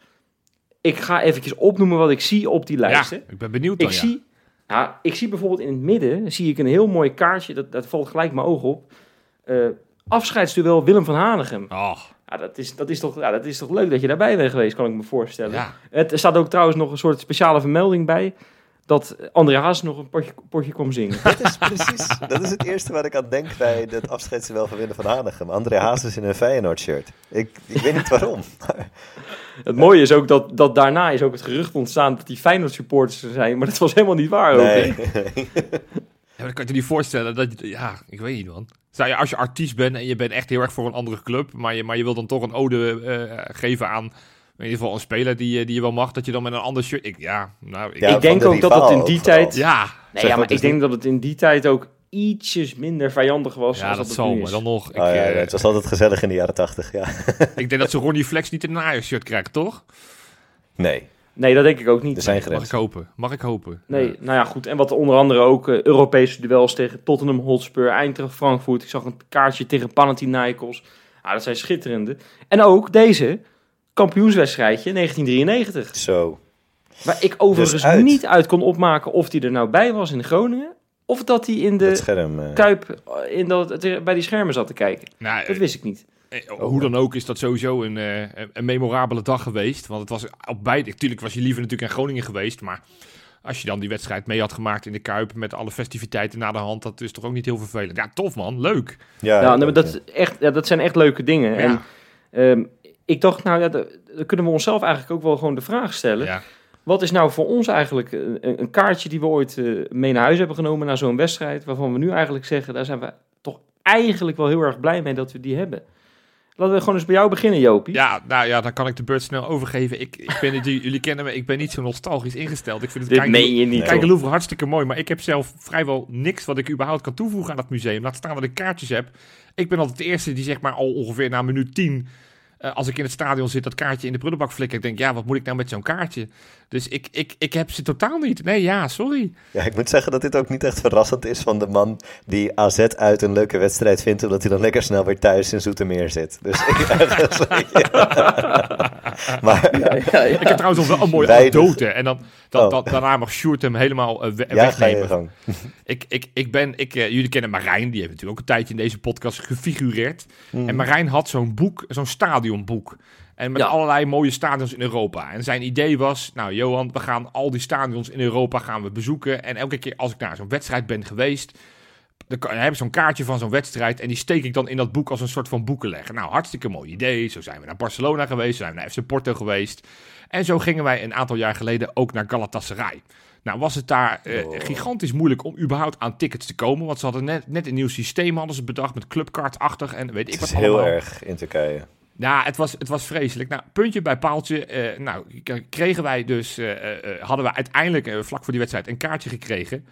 Ik ga eventjes opnoemen wat ik zie op die lijst. ja, ik ben benieuwd dan, Ik ja. zie, ja, ik zie bijvoorbeeld in het midden zie ik een heel mooi kaartje. Dat, dat valt gelijk mijn oog op. Eh, afscheidsduel Willem van Hanegem. Oh, Ja, dat, is, dat, is toch, ja, dat is toch leuk dat je daarbij bent geweest, kan ik me voorstellen. ja. Het, er staat ook trouwens nog een soort speciale vermelding bij. Dat André Haas nog een potje, potje kwam zingen. Dat is precies, dat is het eerste waar ik aan denk bij het afscheidsduel van Willem van Hanegem. André Hazes in een Feyenoord-shirt. Ik, ik weet niet waarom. Het mooie is ook dat, dat daarna is ook het gerucht ontstaan dat die Feyenoord supporters er zijn. Maar dat was helemaal niet waar nee. Ja, maar dan kan je je niet voorstellen dat je, ja, ik weet niet man. Zou je, als je artiest bent en je bent echt heel erg voor een andere club, maar je, maar je wil dan toch een ode eh, geven aan, in ieder geval een speler die, je- die je wel mag, dat je dan met een ander shirt, ik, ja, nou, ik, Ja, ik denk de ook dat dat in die tijd... ja, Nee, Zeg ja, dat maar ik denk dat het in die tijd ook ietsjes minder vijandig was. ja als dat het zal, maar dan nog. Ik, Oh, ja, eh, het was altijd gezellig in de jaren tachtig, ja. ik denk dat ze Ronnie Flex niet een Ajax shirt krijgen, toch? Nee, Nee, dat denk ik ook niet. er zijn Mag ik hopen, mag ik hopen. Nee, Ja. nou ja, goed. En wat onder andere ook eh, Europese duels tegen Tottenham Hotspur, Eintracht Frankfurt. Ik zag een kaartje tegen Panathinaikos. Ah, dat zijn schitterende. En ook deze kampioenswedstrijdje 1993. Zo. Waar ik overigens Dus uit. niet uit kon opmaken of die er nou bij was in Groningen. Of dat hij in Dat de scherm. eh, Kuip eh, in dat, bij die schermen zat te kijken. Nou, Dat wist ik niet. Eh, Hoe dan ook is dat sowieso een, eh, een- een memorabele dag geweest. Want het was op beide. Natuurlijk was je liever natuurlijk in Groningen geweest. Maar als je dan die wedstrijd mee had gemaakt in de Kuip. met alle festiviteiten na de hand. dat is toch ook niet heel vervelend. Ja, tof man. Leuk. ja, ook, dat, is echt, ja, dat zijn echt leuke dingen. Ja. En ehm, ik dacht, nou ja, da- dan kunnen we onszelf eigenlijk ook wel gewoon de vraag stellen. Ja. Wat is nou voor ons eigenlijk een, een kaartje die we ooit eh, mee naar huis hebben genomen naar zo'n wedstrijd, waarvan we nu eigenlijk zeggen, daar zijn we toch eigenlijk wel heel erg blij mee dat we die hebben. Laten we gewoon eens bij jou beginnen, Jopie. Ja, nou ja, dan kan ik de beurt snel overgeven. Ik, ik ben, jullie kennen me, ik ben niet zo nostalgisch ingesteld. Ik vind het Dit meen je niet. Kijk, hoor. Louvre hartstikke mooi, maar ik heb zelf vrijwel niks wat ik überhaupt kan toevoegen aan dat museum. Laat staan dat ik kaartjes heb. Ik ben altijd de eerste die zeg maar al ongeveer na minuut 10, eh, als ik in het stadion zit, dat kaartje in de prullenbak flikker. Ik denk, ja, wat moet ik nou met zo'n kaartje? Dus ik, ik, ik heb ze totaal niet. Nee, ja, sorry. Ja, ik moet zeggen dat dit ook niet echt verrassend is van de man die AZ uit een leuke wedstrijd vindt, omdat hij dan lekker snel weer thuis in Zoetermeer zit. Dus ik, maar Ja, ja, ja. Ik heb trouwens nog wel een mooie Weinig. anekdote. En dan, dan, Oh. dan- daarna mag Sjoerd hem helemaal eh, we- ja, ga je wegnemen. gang. Ik, ik, ik ben, ik, eh, jullie kennen Marijn, die heeft natuurlijk ook een tijdje in deze podcast gefigureerd. Mhm. En Marijn had zo'n boek, zo'n stadionboek. En met Ja. allerlei mooie stadions in Europa. En zijn idee was, nou Johan, we gaan al die stadions in Europa gaan we bezoeken. En elke keer als ik naar zo'n wedstrijd ben geweest, dan heb ik zo'n kaartje van zo'n wedstrijd. En die steek ik dan in dat boek als een soort van boekenlegger. Nou, hartstikke mooi idee. Zo zijn we naar Barcelona geweest, zo zijn we naar FC Porto geweest. En zo gingen wij een aantal jaar geleden ook naar Galatasaray. Nou was het daar eh, Oh. gigantisch moeilijk om überhaupt aan tickets te komen. Want ze hadden net, net een nieuw systeem hadden ze bedacht met clubcard-achtig en weet ik Het wat is heel erg in Turkije. Ja, het was, het was vreselijk. Nou, puntje bij paaltje. eh, nou, kregen wij dus, eh, eh, hadden we uiteindelijk vlak voor die wedstrijd een kaartje gekregen.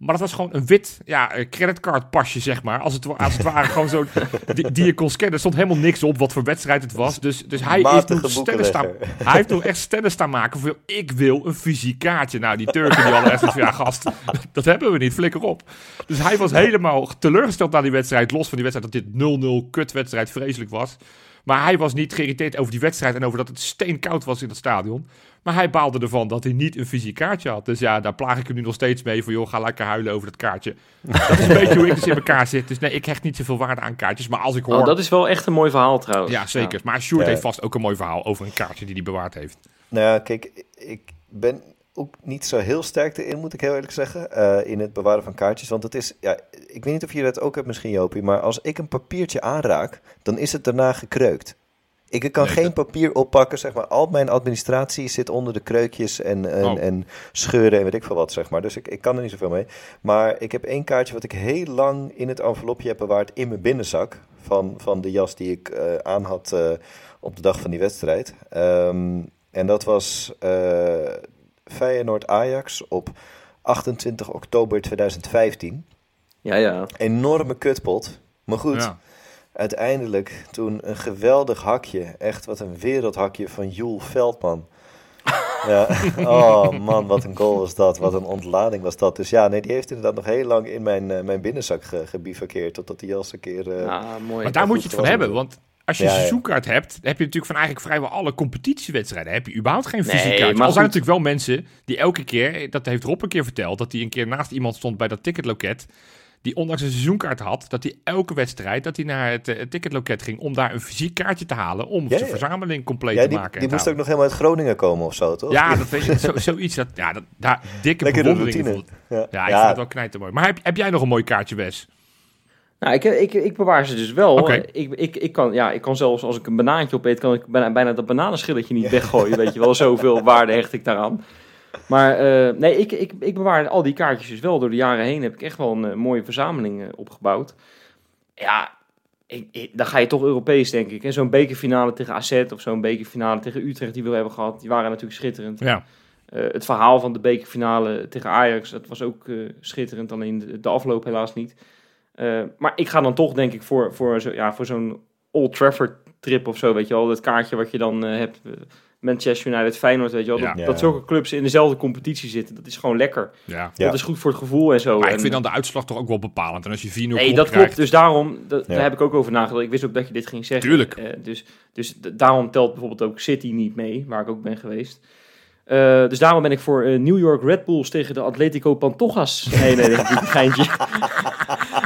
Maar dat was gewoon een wit ja, creditcardpasje, zeg maar. Als het, als het ware gewoon zo, die, die je kon scannen. Er stond helemaal niks op wat voor wedstrijd het was. Dus, dus hij heeft nog stellen staan, hij heeft nog echt stellen staan maken voor... ik wil een fysiek kaartje. Nou, die Turken die hadden echt van... ja, gast, dat hebben we niet, flikker op. Dus hij was helemaal teleurgesteld na die wedstrijd. Los van die wedstrijd dat dit 0-0 kutwedstrijd vreselijk was. Maar hij was niet geïrriteerd over die wedstrijd... en over dat het steenkoud was in het stadion. Maar hij baalde ervan dat hij niet een fysiek kaartje had. Dus ja, daar plaag ik hem nu nog steeds mee. Van joh, ga lekker huilen over dat kaartje. Dat is een beetje hoe ik dus in elkaar zit. Dus nee, ik hecht niet zoveel waarde aan kaartjes. Maar als ik hoor... Oh, dat is wel echt een mooi verhaal trouwens. Ja, zeker. Maar Sjoerd Ja. heeft vast ook een mooi verhaal over een kaartje die hij bewaard heeft. Nou ja, kijk, ik ben ook niet zo heel sterk erin, moet ik heel eerlijk zeggen, eh, in het bewaren van kaartjes. Want het is, ja, ik weet niet of je dat ook hebt misschien, Jopie, maar als ik een papiertje aanraak, dan is het daarna gekreukt. Ik kan Nee, geen papier oppakken, zeg maar. Al mijn administratie zit onder de kreukjes en, en, Oh. en scheuren en weet ik veel wat, zeg maar. Dus ik, ik kan er niet zoveel mee. Maar ik heb één kaartje wat ik heel lang in het envelopje heb bewaard in mijn binnenzak. Van, van de jas die ik eh, aan had eh, op de dag van die wedstrijd. Ehm, en dat was Feyenoord-Ajax op 28 oktober 2015. Ja, ja. Enorme kutpot. Maar goed, Ja. uiteindelijk toen een geweldig hakje. Echt wat een wereldhakje van Joel Veldman. Ja, oh man, wat een goal was dat. Wat een ontlading was dat. Dus ja, nee, die heeft inderdaad nog heel lang in mijn, eh, mijn binnenzak ge, gebivakkeerd. Totdat die jas een keer... eh, Ah, mooi. Maar daar moet je het van hebben. Want als je Ja, een ja. seizoenkaart hebt, heb je natuurlijk van eigenlijk vrijwel alle competitiewedstrijden. heb je überhaupt geen Nee, fysiek kaart. maar Al zijn goed. natuurlijk wel mensen die elke keer, dat heeft Rob een keer verteld, dat hij een keer naast iemand stond bij dat ticketloket. die ondanks een seizoenkaart had, dat hij elke wedstrijd dat hij naar het, eh, het ticketloket ging om daar een fysiek kaartje te halen om Ja, zijn ja. verzameling compleet Ja, te maken. en die moest ook nog helemaal uit Groningen komen of zo, toch? Ja, dat weet je, zo, zoiets. Dat, ja, dat, daar dikke Lekkere bewondering routine. voor. Ja, Ja, ik vind het wel knijtermooi. Maar heb, heb jij nog een mooi kaartje, Wes? Nou, ik, ik, ik bewaar ze dus wel. Ik, ik, ik, kan, ja, ik kan zelfs als ik een banaantje opeet, kan ik bijna, bijna dat bananenschilletje niet weggooien. Weet je wel, zoveel waarde hecht ik daaraan. Maar eh, nee, ik, ik, ik bewaar al die kaartjes dus wel. Door de jaren heen heb ik echt wel een eh, mooie verzameling eh, opgebouwd. Ja, ik, ik- dan ga je toch Europees, denk ik. En zo'n bekerfinale tegen AZ of zo'n bekerfinale tegen Utrecht die we hebben gehad, die waren natuurlijk schitterend. Ja, Eh, het verhaal van de bekerfinale tegen Ajax, dat was ook eh, schitterend. Alleen de, de afloop helaas niet. Eh, maar ik ga dan toch, denk ik, voor, voor, zo, ja, voor zo'n Old Trafford trip of zo, weet je wel. Dat kaartje wat je dan eh, hebt. eh, Manchester United, Feyenoord, weet je wel. Dat, Ja. dat zulke clubs in dezelfde competitie zitten. Dat is gewoon lekker. ja. Ja. Dat is goed voor het gevoel en zo. Maar En, ik vind dan de uitslag toch ook wel bepalend. En als je 4-0 Nee, klopt dat krijgt, klopt. Dus daarom, dat, Ja. daar heb ik ook over nagedacht. Ik wist ook dat je dit ging zeggen. Tuurlijk. Eh, dus dus daarom telt bijvoorbeeld ook City niet mee, waar ik ook ben geweest. Eh, dus daarom ben ik voor New York Red Bulls tegen de Atletico Pantojas. Nee, nee, dat is een geintje.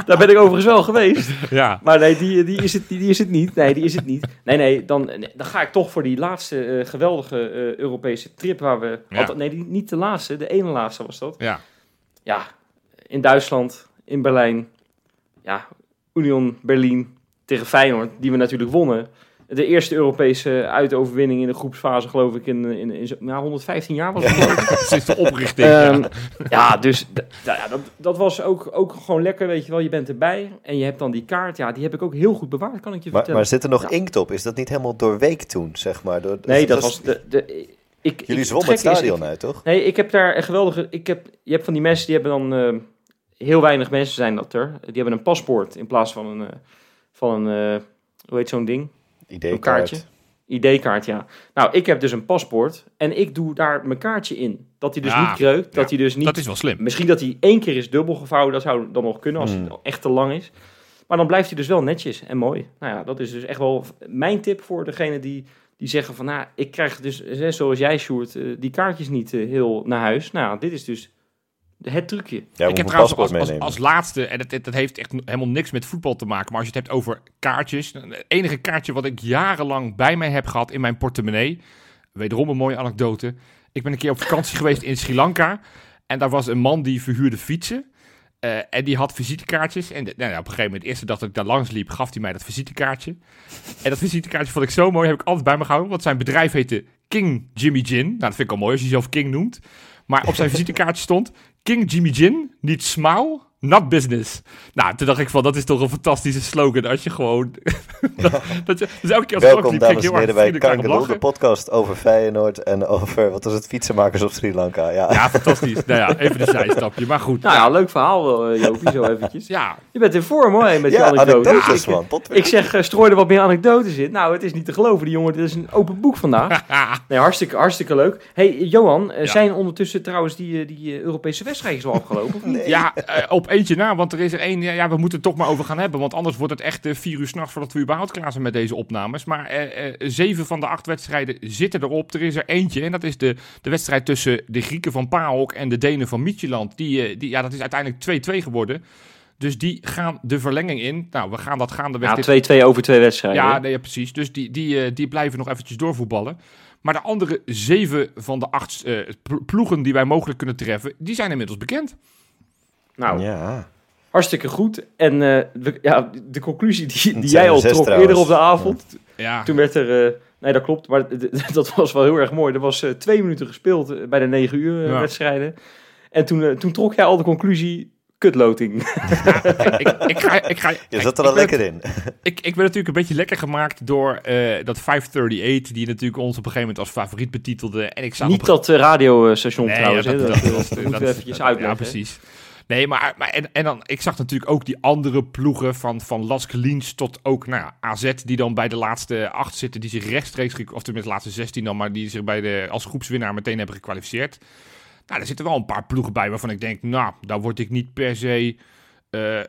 Daar ben ik overigens wel geweest. Ja, Maar nee, die, die, is het, die, die is het niet. Nee, die is het niet. Nee, nee, dan, dan ga ik toch voor die laatste eh, geweldige eh, Europese trip waar we... Ja. althans, nee, die, niet de laatste, de ene laatste was dat. ja. Ja, in Duitsland, in Berlijn. Ja, Union Berlin tegen Feyenoord, die we natuurlijk wonnen. De eerste Europese uitoverwinning in de groepsfase, geloof ik, in, in, in, zo- nou, 115 jaar was het. Sinds de oprichting. Ehm, ja. ja, dus ja, dat, dat was ook, ook gewoon lekker, weet je wel. Je bent erbij en je hebt dan die kaart. Ja, die heb ik ook heel goed bewaard, kan ik je Maar, vertellen. maar zit er nog Ja. inkt op? Is dat niet helemaal doorweekt toen, zeg maar? Door, nee, dat was... De, de, ik, Jullie zwommen het is, stadion ik- uit, toch? Nee, ik heb daar een geweldige... Ik heb, je hebt van die mensen, die hebben dan... eh, heel weinig mensen zijn dat er. Die hebben een paspoort in plaats van een... eh, van een eh, hoe heet zo'n ding? ID-kaart. kaartje. ID-kaart, ja. Nou, ik heb dus een paspoort en ik doe daar mijn kaartje in. Dat hij dus Ja, niet kreukt, dat ja, hij dus niet... Dat is wel slim. Misschien dat hij één keer is dubbel gevouwen, dat zou dan nog kunnen als Hmm. het echt te lang is. Maar dan blijft hij dus wel netjes en mooi. Nou ja, dat is dus echt wel mijn tip voor degene die, die zeggen van... Nou, ik krijg dus, zoals jij, Sjoerd, eh, die kaartjes niet eh, heel naar huis. Nou, ja, dit is dus het trucje. Ja, ik heb trouwens als, laatste, en dat, dat heeft echt helemaal niks met voetbal te maken, maar als je het hebt over kaartjes. Het enige kaartje wat ik jarenlang bij mij heb gehad in mijn portemonnee. Wederom een mooie anekdote. Ik ben een keer op vakantie geweest in Sri Lanka. En daar was een man die verhuurde fietsen. Eh, en die had visitekaartjes. En de- nou op een gegeven moment, de eerste dag dat ik daar langs liep, gaf hij mij dat visitekaartje. En dat visitekaartje vond ik zo mooi, heb ik altijd bij me gehouden. Want zijn bedrijf heette King Jimmy Gin. Nou, dat vind ik al mooi als je jezelf King noemt. Maar op zijn visitekaartje stond King Jimmy Gin, niet smile, not business. Nou, toen dacht ik van, dat is toch een fantastische slogan als je gewoon... dat, dat je, dus elke keer als Welkom, dames en heren, bij de podcast over Feyenoord en over, wat was het, fietsenmakers op Sri Lanka. Ja, Ja, fantastisch. nou ja, even een zijstapje. Maar goed. Nou ja, leuk verhaal wel, eh, Jopie, zo eventjes. Ja, Je bent in vorm hoor, met je ja anekdotes. man. Pot- Ik zeg, eh, strooi er wat meer anekdotes in. Nou, het is niet te geloven, die jongen. Dit is een open boek vandaag. Nee, hartstikke, hartstikke leuk. hey, Johan, eh, Ja. zijn ondertussen trouwens die, eh, die eh, Europese wedstrijdjes al afgelopen? Of niet? Nee. ja eh, op eentje na, want er is er één, ja, we moeten het toch maar over gaan hebben, want anders wordt het echt eh, vier uur s'nachts voordat we überhaupt klaar zijn met deze opnames. Maar eh, eh, zeven van de acht wedstrijden zitten erop. Er is er eentje en dat is de, de wedstrijd tussen de Grieken van PAOK en de Denen van Midtjylland. Die, eh, die, ja, dat is uiteindelijk 2-2 geworden. Dus die gaan de verlenging in. Nou, we gaan dat gaandeweg... Ja, dit- 2-2 over twee wedstrijden. Ja, nee, ja, precies. Dus die, die, eh, die blijven nog eventjes doorvoetballen. Maar de andere zeven van de acht pl- ploegen die wij mogelijk kunnen treffen, die zijn inmiddels bekend. Nou, Ja. hartstikke goed. En eh, de, ja, de conclusie die, die jij al er trok trouwens. eerder op de avond. Ja, Toen werd er... eh, nee, dat klopt. Maar dat was wel heel erg mooi. Er was eh, twee minuten gespeeld eh, bij de negen uur eh, Ja. wedstrijden. En toen, eh, toen trok jij al de conclusie... Kutloting. ik, ik, ga, ik, ga, Je zat er ik al ben- lekker in. Ik, ik ben natuurlijk een beetje lekker gemaakt door eh, dat 538, die natuurlijk ons op een gegeven moment als favoriet betitelde. En ik zag Niet op dat eh, radiostation Nee, trouwens. ja, hè. dat, dat, dat, eh, dat- dat dat- moeten we eventjes dat- uitleggen. Ja, precies. Nee, maar, maar en, en dan, ik zag natuurlijk ook die andere ploegen van, van Las Gelins tot ook nou ja, AZ, die dan bij de laatste acht zitten, die zich rechtstreeks, of tenminste de laatste 16 dan, maar die zich bij de, als groepswinnaar meteen hebben gekwalificeerd. Nou, er zitten wel een paar ploegen bij waarvan ik denk, nou, daar word ik niet per se, eh,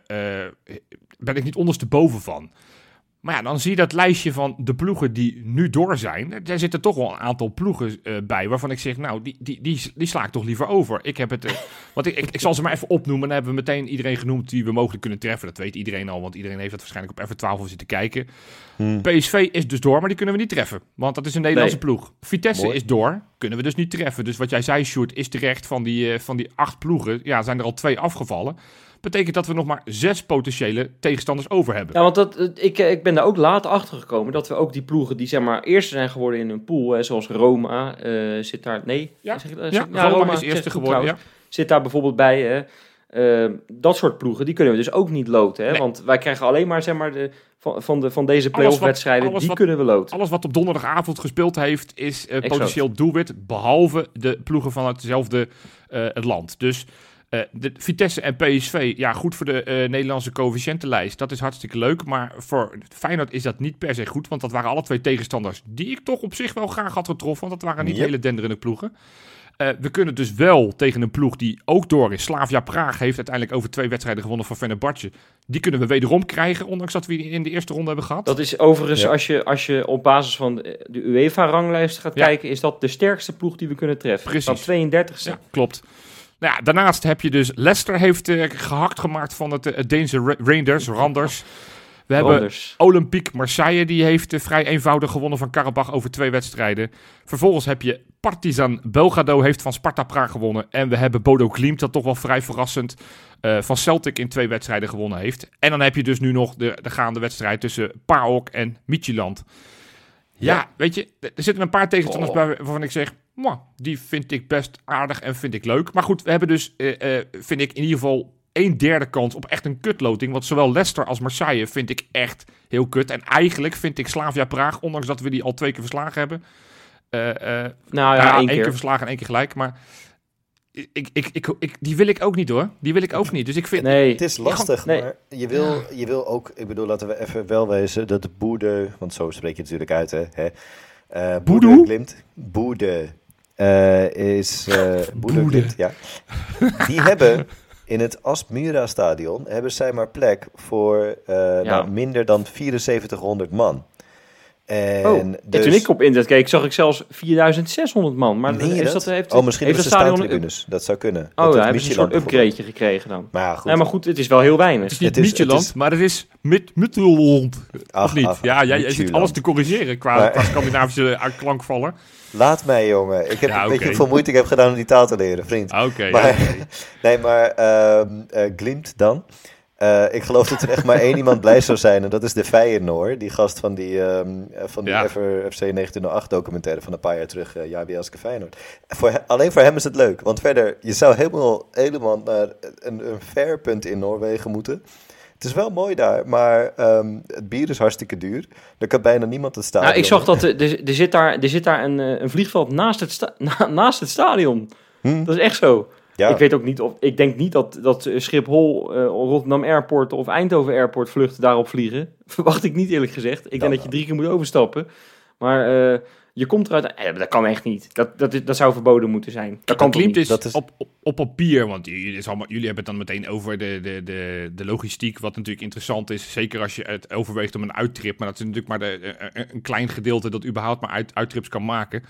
ben ik niet ondersteboven van. Maar ja, dan zie je dat lijstje van de ploegen die nu door zijn. Daar zitten toch wel een aantal ploegen eh, bij waarvan ik zeg, nou, die, die, die, die sla ik toch liever over. Ik heb het, eh, want ik, ik, ik zal ze maar even opnoemen. Dan hebben we meteen iedereen genoemd die we mogelijk kunnen treffen. Dat weet iedereen al, want iedereen heeft dat waarschijnlijk op F12 zitten kijken. Hmm. PSV is dus door, maar die kunnen we niet treffen. Want dat is een Nederlandse ploeg. Vitesse Mooi. is door, kunnen we dus niet treffen. Dus wat jij zei, Sjoerd, is terecht van die, eh, van die acht ploegen. Ja, zijn er al twee afgevallen. Betekent dat we nog maar zes potentiële tegenstanders over hebben. Ja, want dat, eh, ik, eh, ik ben daar ook later achter gekomen dat we ook die ploegen die zeg maar eerste zijn geworden in hun pool, hè, zoals Roma, eh, zit daar. Nee, Ja. zeg ja, Ja, Roma, is eerste geworden. trouwens. Ja. Zit daar bijvoorbeeld bij. hè. Eh, dat soort ploegen, die kunnen we dus ook niet loten. Hè? Nee. Want wij krijgen alleen maar, zeg maar de, van, van, de, van deze wat- playoff wedstrijden, alles die wat- kunnen we loten. Alles wat op donderdagavond gespeeld heeft, is Exact. potentieel doelwit. Behalve de ploegen van hetzelfde het land. Dus eh, de Vitesse en PSV, ja, goed voor de eh, Nederlandse coëfficiëntenlijst. Dat is hartstikke leuk. Maar voor Feyenoord is dat niet per se goed. Want dat waren alle twee tegenstanders die ik toch op zich wel graag had getroffen. Want dat waren niet Yep. hele denderende ploegen. Eh, we kunnen dus wel tegen een ploeg die ook door is. Slavia Praag heeft uiteindelijk over twee wedstrijden gewonnen van Fenerbahce. Die kunnen we wederom krijgen, ondanks dat we die in de eerste ronde hebben gehad. Dat is overigens, Ja. als, je, als je op basis van de UEFA-ranglijst gaat Ja. kijken, is dat de sterkste ploeg die we kunnen treffen. Precies. Van 32e. Ja, klopt. Nou ja, daarnaast heb je dus Leicester heeft eh, gehakt gemaakt van het, eh, het Deense Ra- Rangers, Randers. We hebben. Olympique Marseille, die heeft eh, vrij eenvoudig gewonnen van Karabach over twee wedstrijden. Vervolgens heb je Partizan Belgrado, heeft van Sparta Praag gewonnen. En we hebben Bodo Glimt, dat toch wel vrij verrassend van Celtic in twee wedstrijden gewonnen heeft. En dan heb je dus nu nog de, de gaande wedstrijd tussen PAOK en. Ja, Ja. weet je, er zitten een paar tegenstanders Oh. bij waarvan ik zeg, "Mwah, die vind ik best aardig en vind ik leuk. Maar goed, we hebben dus, eh, eh, vind ik in ieder geval een derde kans op echt een kutloting. Want zowel Leicester als Marseille vind ik echt heel kut. En eigenlijk vind ik Slavia Praag, ondanks dat we die al twee keer verslagen hebben. eh, eh, Nou ja, ja, één één keer. keer. verslagen en één keer gelijk. Maar ik, ik, ik, ik, die wil ik ook niet hoor. Die wil ik ook niet. Dus ik vind, Nee. Het is lastig, Nee. maar je wil, je wil ook, ik bedoel, laten we even wel wezen dat de Boede, want zo spreek je natuurlijk uit, hè. hè eh, Boede? Boede Glimt, Boede eh, is, eh. Glimt, ja. Die hebben in het Asmira stadion, hebben zij maar plek voor eh, nou, minder dan 7400 man. En Oh, en dus, toen ik op internet keek, zag ik zelfs 4600 man. Maar heeft dat? dat, heeft, oh, misschien heeft hebben het ze stadion een. Dat zou kunnen. Oh, Dat ja, hebben ze een soort upgradeje gekregen dan. Maar ja, goed. Nee, maar goed, het is wel heel weinig. het is niet Het is- Midtjylland, het is- maar het is Mid Midtjylland. Ach, Of niet? ach, ja, jij, jij zit alles te corrigeren qua, Maar- qua Scandinavische uh, klankvallen. Laat mij, jongen. Ik heb, Ja, weet je oké. hoeveel moeite ik heb gedaan om die taal te leren, vriend. Oké. Maar-. Nee, maar ehm eh, Glimt dan. Eh, ik geloof dat er echt maar één iemand blij zou zijn. En dat is de Feyenoord. Die gast van die, ehm, eh, van die Ja. FC 1908 documentaire van een paar jaar terug. Uh, Feyenoord. Voor, alleen voor hem is het leuk. Want verder, je zou helemaal, helemaal naar een, een fair punt in Noorwegen moeten. Het is wel mooi daar, maar ehm, het bier is hartstikke duur. Er kan bijna niemand het stadion. Nou, ik zag dat er, er, er zit daar, er zit daar een, eh, een vliegveld naast het, sta- na- naast het stadion. Hm? Dat is echt zo. Ja. Ik weet ook niet of. Ik denk niet dat, dat Schiphol, eh, Rotterdam Airport of Eindhoven Airport vluchten daarop vliegen. Verwacht ik niet eerlijk gezegd. Ik denk Nou, dat je drie keer moet overstappen. Maar eh, je komt eruit. Eh, dat kan echt niet. Dat, dat, is- dat zou verboden moeten zijn. Dat kan niet? is, Dat is- Op, op, op papier, want jullie, is allemaal, jullie hebben het dan meteen over de, de, de, de logistiek, wat natuurlijk interessant is. Zeker als je het overweegt om een uittrip. Maar dat is natuurlijk maar de, een, een klein gedeelte dat überhaupt maar uit, uittrips kan maken.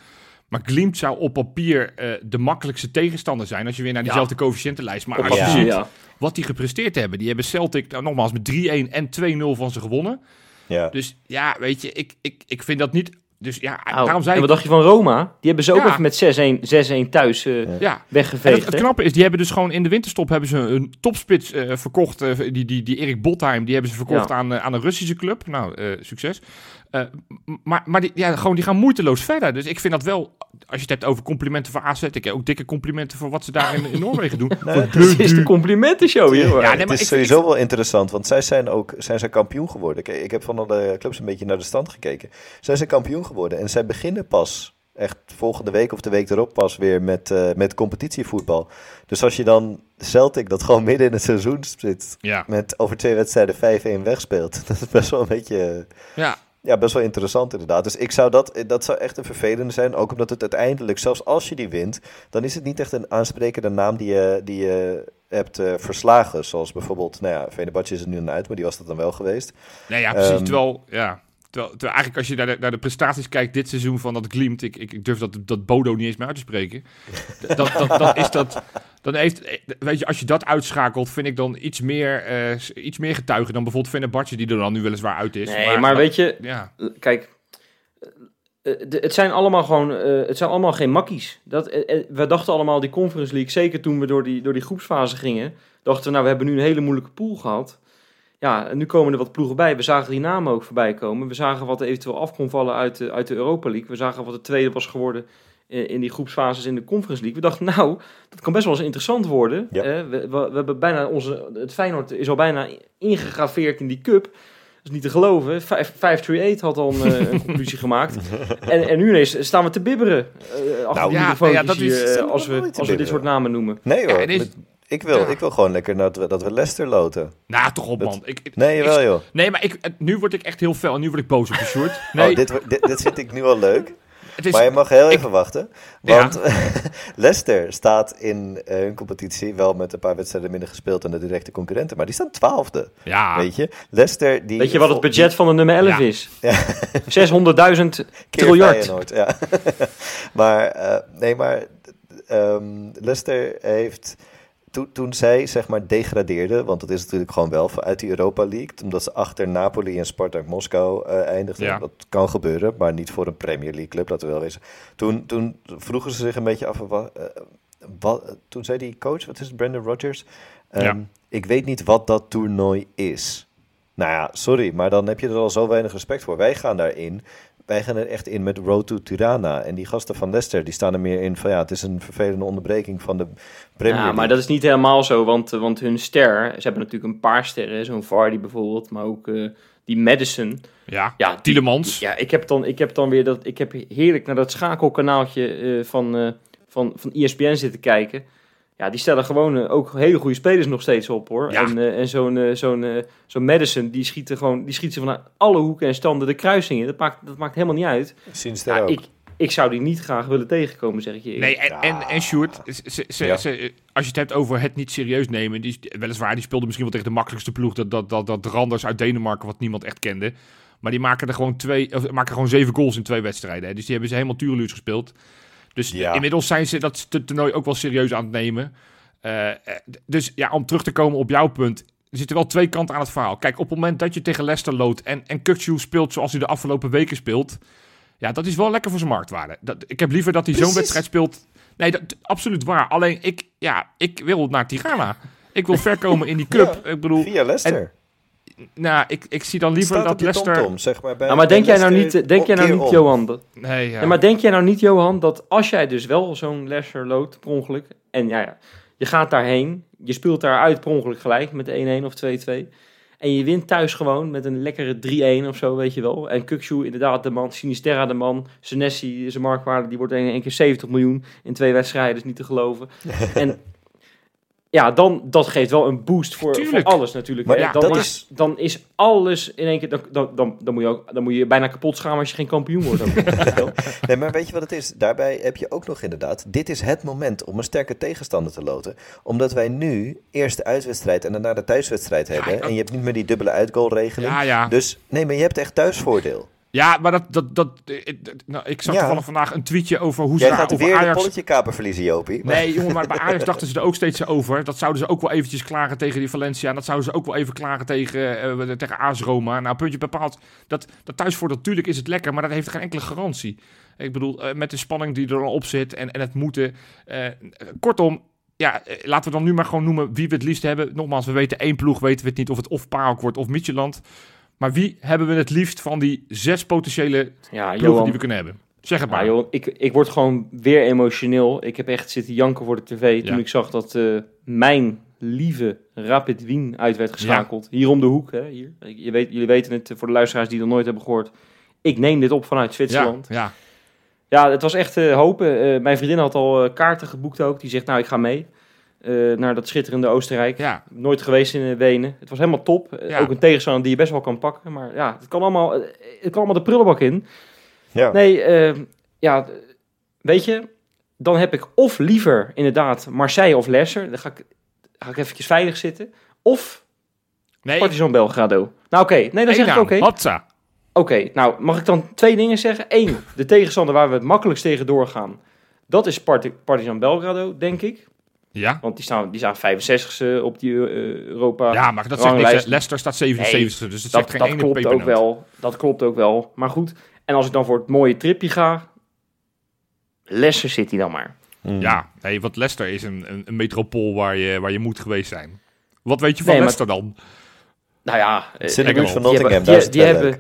Maar Glimt zou op papier eh, de makkelijkste tegenstander zijn als je weer naar diezelfde coëfficiëntenlijst. Maar Op als je papier, ziet ja. wat die gepresteerd hebben. Die hebben Celtic nou, nogmaals met 3-1 en 2-0 van ze gewonnen. Ja. Dus ja, weet je, ik, ik, ik vind dat niet... Dus ja, daarom zei en ik... wat dacht je van Roma? Die hebben ze ook Ja. even met 6-1 6-1 thuis eh, Ja, weggeveegd. het, knappe is, die hebben dus gewoon in de winterstop hebben ze een topspits eh, verkocht. eh, die, die, die Erik Botheim, die hebben ze verkocht Ja. aan, aan een Russische club. Nou, eh, succes. Eh, maar maar die, ja, gewoon, die gaan moeiteloos verder. Dus ik vind dat wel, als je het hebt over complimenten voor AZ, ik heb ook dikke complimenten voor wat ze daar in, in Noorwegen doen. Nou, Voor het is de complimentenshow hier. Ja, nee, het is ik- sowieso wel interessant, want zij zijn ook zijn zij kampioen geworden. Ik heb van alle clubs een beetje naar de stand gekeken. Zij zijn kampioen geworden en zij beginnen pas echt volgende week of de week erop pas weer met, eh, met competitievoetbal. Dus als je dan Celtic dat gewoon midden in het seizoen zit Ja, met over twee wedstrijden 5-1 wegspeelt, dat is best wel een beetje ja. Ja, best wel interessant inderdaad. Dus ik zou dat, dat zou echt een vervelende zijn. Ook omdat het uiteindelijk, zelfs als je die wint, dan is het niet echt een aansprekende naam die je, die je hebt eh, verslagen. Zoals bijvoorbeeld, nou ja, Venebatje is er nu aan uit, maar die was dat dan wel geweest. Nee, ja, precies. Ehm, terwijl, ja, terwijl, terwijl eigenlijk als je naar de, naar de prestaties kijkt dit seizoen van dat Glimt, ik, ik, ik durf dat, dat Bodo niet eens meer uit te spreken. dat, dat, dan is dat, dan heeft, weet je, als je dat uitschakelt, vind ik dan iets meer, eh, iets meer getuigen dan bijvoorbeeld Venebatje, die er dan nu weliswaar uit is. Nee, maar weet je, Ja, Kijk, eh, de- het zijn allemaal gewoon, eh, het zijn allemaal geen makkies. Dat, eh, eh, we dachten allemaal die Conference League, zeker toen we door die, door die groepsfase gingen, dachten we, nou, we hebben nu een hele moeilijke pool gehad. Ja, en nu komen er wat ploegen bij. We zagen die namen ook voorbij komen. We zagen wat er eventueel af kon vallen uit de, uit de Europa League. We zagen wat de tweede was geworden in, in die groepsfases in de Conference League. We dachten, nou, dat kan best wel eens interessant worden. Ja. Eh, we, we, we hebben bijna onze, het Feyenoord is al bijna ingegraveerd in die cup. Dat is niet te geloven. Vijf- 538 had al een, eh, een conclusie gemaakt. En, en nu ineens staan we te bibberen. eh achter Nou, die ja, dat is- hier, eh, als, we, als we dit soort namen noemen. Nee hoor, ik, wil, Ja. ik wil gewoon lekker dat we, dat we Leicester loten. nou toch op Dat- man. Ik, ik- Nee, ik- wel joh. Nee, maar ik, nu word ik echt heel fel en nu word ik boos op de short. Nee, Oh, dit, dit, dit vind ik nu al leuk. is, Maar je mag heel ik- even wachten. Ja. Want Leicester staat in eh, hun competitie wel met een paar wedstrijden minder gespeeld dan de directe concurrenten. Maar die staan twaalfde. ja, Weet je? Leicester die... Weet je wat het budget van de nummer 11 Ja. is? Ja. 600.000 Keer triljard. Ja. maar eh, nee, maar ehm, Leicester heeft toen, toen zij zeg maar degradeerden, want dat is natuurlijk gewoon wel uit die Europa League, omdat ze achter Napoli en Spartak Moskou eh, eindigden. Ja. Dat kan gebeuren, maar niet voor een Premier League club, laten we wel wezen. Toen, toen vroegen ze zich een beetje af, wat, eh, wat, toen zei die coach, wat is het, Brandon Rodgers, ehm, Ja. ik weet niet wat dat toernooi is. Nou ja, sorry, maar dan heb je er al zo weinig respect voor. Wij gaan daarin. Wij gaan er echt in met Road to Tirana. En die gasten van Leicester, die staan er meer in van ja, het is een vervelende onderbreking van de Premier Ja, maar dat is niet helemaal zo, want, eh, want hun ster, ze hebben natuurlijk een paar sterren, zo'n Vardy bijvoorbeeld, maar ook eh, die Madison. ja. Ja, die- Tielemans. Ja, ik heb dan, ik heb dan weer dat, ik heb heerlijk naar dat schakelkanaaltje eh, van, eh, van, van ESPN zitten kijken. Ja, die stellen gewoon eh, ook hele goede spelers nog steeds op hoor. Ja. En, eh, en zo'n eh, zo'n zo'n Madison, die schiet er gewoon, die schiet ze van alle hoeken en standen de kruisingen. Dat maakt, dat maakt helemaal niet uit. Er Ja, ook. ik, ik zou die niet graag willen tegenkomen, zeg ik je. Nee, en, en, en Sjoerd, ze, ze, ze- Ja. ze- als je het hebt over het niet serieus nemen, die, is- weliswaar, die speelde misschien wel tegen de makkelijkste ploeg, dat, dat, dat, dat Randers uit Denemarken, wat niemand echt kende. Maar die maken er gewoon, twee, of, maken gewoon zeven goals in twee wedstrijden. Hè. Dus die hebben ze helemaal tureluurs gespeeld. Dus Ja. inmiddels zijn ze dat toernooi ook wel serieus aan het nemen. Eh, eh, dus ja, om terug te komen op jouw punt. Er zitten wel twee kanten aan het verhaal. Kijk, op het moment dat je tegen Leicester loodt en, en Kukçu speelt zoals hij de afgelopen weken speelt. Ja, dat is wel lekker voor zijn marktwaarde. Dat, ik heb liever dat hij zo'n wedstrijd speelt. Nee, dat, absoluut waar. Alleen ik, ja, ik wil naar Tirana. Ik wil ver komen in die cup. Ik bedoel, Via Leicester. Nou, ik, ik zie dan liever dat Leicester... Zeg maar. Bij, Nou, maar denk jij nou niet, denk jij nou niet om. Johan, dat, Nee, ja. Ja, maar denk jij nou niet, Johan, dat als jij dus wel zo'n Leicester loodt per ongeluk, en ja, ja, je gaat daarheen, je speelt daar uit per ongeluk gelijk met 1-1 of 2-2, en je wint thuis gewoon met een lekkere 3-1 of zo, weet je wel. En Kukçu, inderdaad, de man, Sinisterra, de man, Senesi, zijn marktwaarde, die wordt in één keer 70 miljoen in twee wedstrijden, is niet te geloven. en ja, dan, dat geeft wel een boost voor, alles natuurlijk. Maar hè. ja, dan, dat is, is- dan is alles in één keer, dan, dan, dan, dan, moet je ook, dan moet je bijna kapot schamen als je geen kampioen wordt. Nee, maar weet je wat het is? Daarbij heb je ook nog inderdaad, dit is het moment om een sterke tegenstander te loten. Omdat wij nu eerst de uitwedstrijd en daarna de thuiswedstrijd hebben. En je hebt niet meer die dubbele uitgoalregeling. ja, ja. Dus nee, maar je hebt echt thuisvoordeel. Ja, maar dat... dat, dat eh, eh, nou, ik zag Ja. toevallig vandaag een tweetje over hoe ze Jij gaat over weer de Ajax... polletje kaper verliezen, Jopie. Maar- Nee, jongen, maar bij Ajax dachten ze er ook steeds over. Dat zouden ze ook wel eventjes klagen tegen die Valencia. En dat zouden ze ook wel even klagen tegen, eh, tegen AS Roma. Nou, puntje bepaald. Dat, dat thuisvoordeel, natuurlijk is het lekker, maar dat heeft geen enkele garantie. Ik bedoel, met de spanning die er dan op zit en, en het moeten. kortom, ja, laten we dan nu maar gewoon noemen wie we het liefst hebben. Nogmaals, we weten één ploeg, weten we het niet of het of Paok wordt of Midtjylland. Maar wie hebben we het liefst van die zes potentiële Ja, Johan, die we kunnen hebben? Zeg het Ja, maar. joh, ik, ik word gewoon weer emotioneel. Ik heb echt zitten janken voor de tv toen Ja. ik zag dat eh, mijn lieve Rapid Wien uit werd geschakeld. Hier om de hoek. Hè, hier. Je weet, jullie weten het, eh, voor de luisteraars die het nog nooit hebben gehoord. Ik neem dit op vanuit ja, Zwitserland. ja. Ja, het was echt eh, hopen. Mijn vriendin had al kaarten geboekt ook. Die zegt, nou, ik ga mee eh, naar dat schitterende Oostenrijk. ja. Nooit geweest in Wenen. Het was helemaal top. Eh, Ja. Ook een tegenstander die je best wel kan pakken. Maar ja, het kan allemaal, eh, het kan allemaal de prullenbak in. Ja. Nee, ja, weet je, dan heb ik of liever inderdaad Marseille of Leicester. Dan ga ik, ga ik eventjes veilig zitten. Of Nee, Partizan Belgrado. Nou oké, nee dan zeg ik oké. Hotza. Oké, nou mag ik dan twee dingen zeggen? Eén, de tegenstander waar we het makkelijkst tegen doorgaan. Dat is Parti- Partizan Belgrado, denk ik. Ja. Want die staan, die staan 65ste op die eh, Europa. ja, maar dat zegt niks. Leicester staat 77 dus het dat, zegt geen dat ene klopt ook wel. Dat klopt ook wel. Maar goed. En als ik dan voor het mooie tripje ga. Leicester City dan maar. Mm. Ja, nee, want Leicester is een, een, een metropool waar je, waar je moet geweest zijn. Wat weet je van Nee, maar- Leicester dan? Nou ja, eh, Het zit in de buurt van die Nottingham, hebben, die, het die, hebben,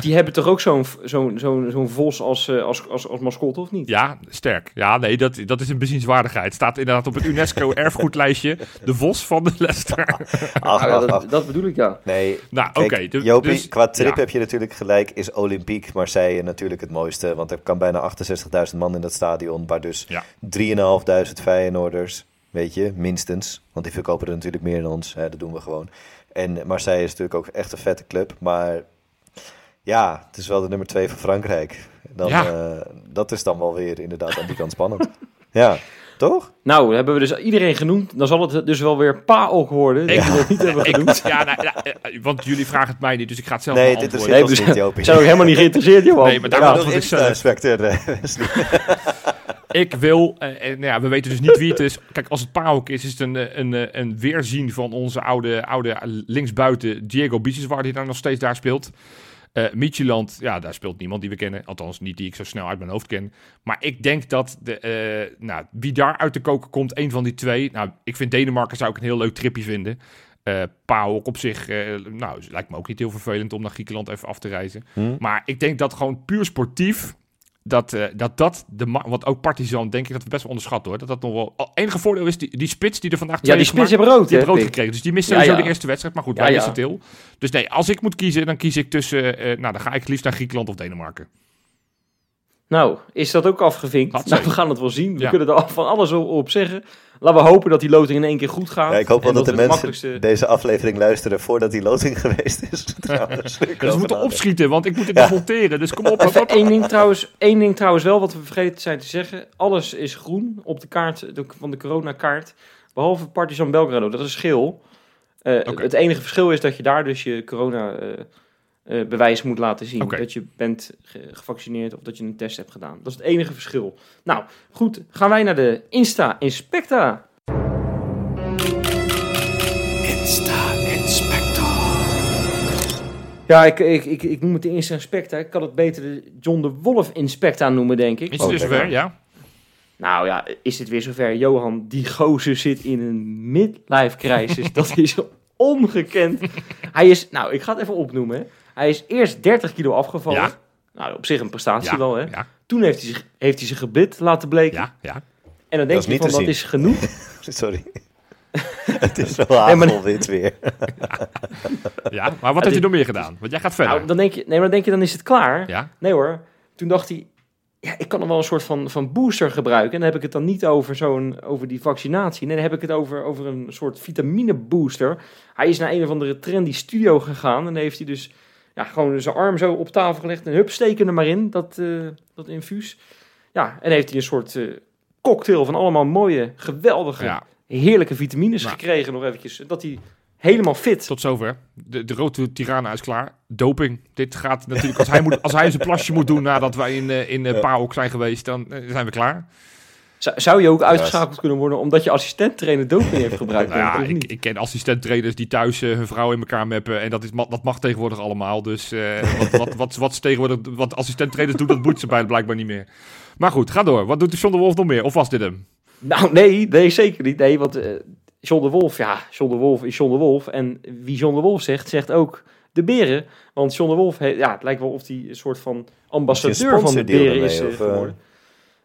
die hebben toch ook zo'n zo'n zo'n zo'n vos als, eh, als, als, als mascotte, of niet? Ja, sterk. Ja, nee, dat, dat is een bezienswaardigheid. Staat inderdaad op het UNESCO-erfgoedlijstje de vos van de Leicester. Ach, ja, ach, ach. dat, dat bedoel ik, ja. Nee, nou, oké. Dus- Jopie, dus- qua trip ja. heb je natuurlijk gelijk, is Olympique Marseille natuurlijk het mooiste. Want er kan bijna 68.000 man in dat stadion, waar dus Ja. 3.500 Feyenoorders, weet je, minstens. Want die verkopen er natuurlijk meer dan ons, hè, dat doen we gewoon. En Marseille is natuurlijk ook echt een vette club, maar ja, het is wel de nummer 2 van Frankrijk. Dan, Ja. eh, dat is dan wel weer inderdaad aan die kant spannend. ja, toch? Nou, hebben we dus iedereen genoemd. Dan zal het dus wel weer PAOK worden. Die Ik- nog niet hebben Ik, genoemd. ja, nou, ja, eh, want jullie vragen het mij niet, dus ik ga het zelf Nee, het antwoorden. Nee, ons we niet, zijn, Jopie. zijn ook helemaal niet geïnteresseerd, Johan. Nee, maar daar Ja, Ja, antwoord ik Wesley. Ik wil, eh, eh, nou ja, we weten dus niet wie het is. Kijk, als het PAOK is, is het een, eh, een, een weerzien van onze oude, oude linksbuiten Diego Biseswar, die daar nog steeds daar speelt. Eh Midtjylland, ja, daar speelt niemand die we kennen. Althans, niet die ik zo snel uit mijn hoofd ken. Maar ik denk dat de, nou, wie daar uit de koken komt, een van die twee. Nou, ik vind Denemarken zou ik een heel leuk tripje vinden. Eh PAOK op zich, eh, nou, lijkt me ook niet heel vervelend om naar Griekenland even af te reizen. Hm? Maar ik denk dat gewoon puur sportief. Dat, eh, dat dat de want ook Partizan denk ik dat we best wel onderschatten hoor. Dat dat nog wel. Al, enige voordeel is die, die spits die er vandaag Ja, twee die heeft spits hebben rood, die heeft rood gekregen. Dus die mist Ja, sowieso ja. de eerste wedstrijd. Maar goed, Ja, wij ja. missen het heel. Dus nee, als ik moet kiezen, dan kies ik tussen. eh, nou, dan ga ik liefst naar Griekenland of Denemarken. Nou, is dat ook afgevinkt? Nou, we gaan het wel zien. We Ja. kunnen er van alles op, zeggen. Laten we hopen dat die loting in één keer goed gaat. Ja, ik hoop wel dat de mensen makkelijkste- deze aflevering luisteren voordat die loting geweest is. Trouwens, Dus we moeten opschieten, want ik moet het Ja. nog monteren. Dus kom op. Even één ding, trouwens, één ding trouwens wel, wat we vergeten zijn te zeggen. Alles is groen op de kaart de- van de coronakaart. Behalve Partizan Belgrado, dat is geel. Eh, Oké. Het enige verschil is dat je daar dus je corona-bewijs moet laten zien. Dat je bent ge- gevaccineerd of dat je een test hebt gedaan. Dat is het enige verschil. Nou, goed. Gaan wij naar de Insta-inspecta. Ja, ik, ik, ik, ik noem het de Insta-inspecta. Ik kan het beter de John de Wolf-inspecta noemen, denk ik. Is het dus Oh, zover? Ja. Nou ja, is het weer zover? Johan, die gozer zit in een midlife crisis. dat is ongekend. Hij is, nou, ik ga het even opnoemen. Hij is eerst 30 kilo afgevallen. Ja. Nou, op zich een prestatie Ja. wel, hè. Ja. Toen heeft hij, zich, heeft hij zijn gebit laten bleken. Ja. Ja. En dan denk je van, dat zien. is genoeg. Sorry. het is wel hagelwit weer. ja. Maar wat heeft hij nog meer gedaan? Want jij gaat verder. Nou, dan denk je, nee, maar dan denk je, dan is het klaar. ja. Nee hoor. Toen dacht hij, ja, ik kan nog wel een soort van, van booster gebruiken. En dan heb ik het dan niet over, zo'n, over die vaccinatie. Nee, dan heb ik het over, over een soort vitamine booster. Hij is naar een of andere trendy studio gegaan. En dan heeft hij dus ja, gewoon zijn arm zo op tafel gelegd. En hup, steken er maar in, dat, eh, dat infuus. Ja, en heeft hij een soort eh, cocktail van allemaal mooie, geweldige, ja. heerlijke vitamines Nou. gekregen nog eventjes. Dat hij helemaal fit... Tot zover. De, de rode Tirana is klaar. Doping. Dit gaat natuurlijk. Als hij, moet, als hij zijn plasje moet doen nadat wij in, eh, in PAOK zijn geweest, dan zijn we klaar. Zou- je ook uitgeschakeld kunnen worden omdat je assistent-trainer doping heeft gebruikt? Nou ja, niet? ik, ik ken assistent-trainers die thuis eh, hun vrouw in elkaar meppen. En dat, is, dat mag tegenwoordig allemaal. Dus eh, wat, wat, wat, wat, tegenwoordig, wat assistent-trainers doen, dat boeit ze bijna blijkbaar niet meer. Maar goed, ga door. Wat doet de John de Wolf nog meer? Of was dit hem? Nou, nee, nee, zeker niet. Nee, want John de Wolf, ja, John de Wolf is John de Wolf. En wie John de Wolf zegt, zegt ook de beren. Want John de Wolf, ja, het lijkt wel of hij een soort van ambassadeur van de beren is of, geworden.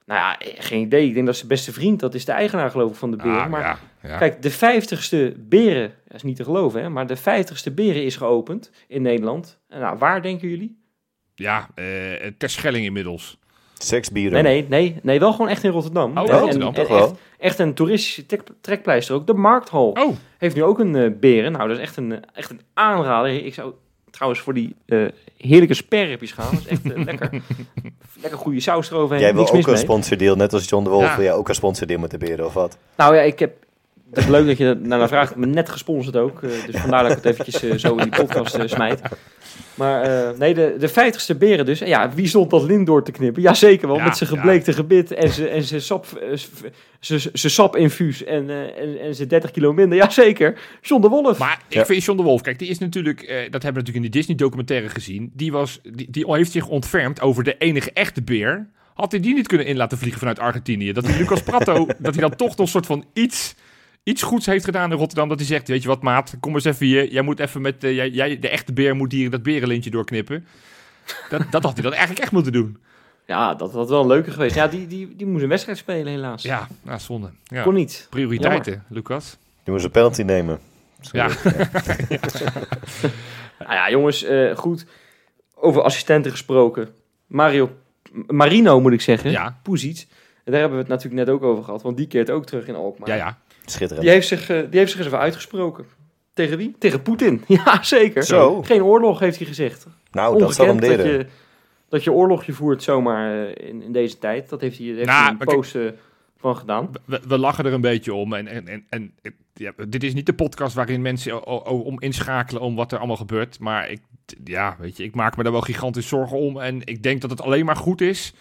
Nou ja, eh, geen idee. Ik denk dat zijn beste vriend, dat is de eigenaar geloof ik van de beren. Ah, maar ja, ja. kijk, de vijftigste beren, dat is niet te geloven hè, maar de vijftigste beren is geopend in Nederland. En nou, waar denken jullie? ja eh ter Schelling inmiddels. Seksbieren. Nee, nee, nee, nee, wel gewoon echt in Rotterdam. Oh, En- Rotterdam, en, toch en wel? echt, echt een toeristische trek- trekpleister ook. De Markthal Oh, heeft nu ook een eh, beren. Nou, dat is echt een, eh, echt een aanrader. Ik zou trouwens voor die eh, heerlijke sperripjes gaan. Dat is echt eh, lekker, lekker goede saus eroverheen. Jij wil Niks ook mis een mee. sponsordeal, net als John de Wolf. Ja. Wil jij ook een sponsordeal met de beren of wat? Nou ja, ik heb Het is leuk dat je naar vraagt. Ik ben net gesponsord ook. eh, dus vandaar dat ik het eventjes eh, zo in die podcast eh, smijt. Maar eh, nee, de, de vijftigste beren dus. En ja, wie stond dat lint door te knippen? Jazeker wel, Ja, met zijn ja. gebleekte gebit en zijn en zijn sap, zijn zijn sapinfuus en, eh, en, en zijn 30 kilo minder. Jazeker, John de Wolf. Maar ik Ja. vind John de Wolf, kijk, die is natuurlijk, eh, dat hebben we natuurlijk in die Disney-documentaire gezien. Die, was, die, die heeft zich ontfermd over de enige echte beer. Had hij die niet kunnen in laten vliegen vanuit Argentinië? Dat die Lucas Prato, dat hij dan toch nog een soort van iets, iets goeds heeft gedaan in Rotterdam. Dat hij zegt, weet je wat maat, kom eens even hier. Jij moet even met, eh, jij, jij, de echte beer moet hier dat berenlintje doorknippen. Dat, dat had hij dan eigenlijk echt moeten doen. Ja, dat had wel een leuke geweest. Ja, die, die, die moest een wedstrijd spelen helaas. Ja, nou, zonde. Ja. Kon niet. Prioriteiten, Lucas. Je moest een penalty nemen. Ja. Nou ja, jongens, eh, goed. Over assistenten gesproken. Mario, Marino moet ik zeggen. Ja. En daar hebben we het natuurlijk net ook over gehad. Want die keert ook terug in Alkmaar. ja, ja. Schitterend. Die heeft, zich, eh, die heeft zich eens even uitgesproken. Tegen wie? Tegen Poetin. Ja, zeker. Zo. Geen oorlog, heeft hij gezegd. Nou, dat zal hem Ongekend dat leren. je, dat je oorlogje voert zomaar eh, in, in deze tijd. Dat heeft hij, heeft Nou, hij een post van gedaan. we, we lachen er een beetje om. En, en, en, en ja, dit is niet de podcast waarin mensen o- o- om inschakelen om wat er allemaal gebeurt. Maar ik, ja, weet je, ik maak me daar wel gigantisch zorgen om. En ik denk dat het alleen maar goed is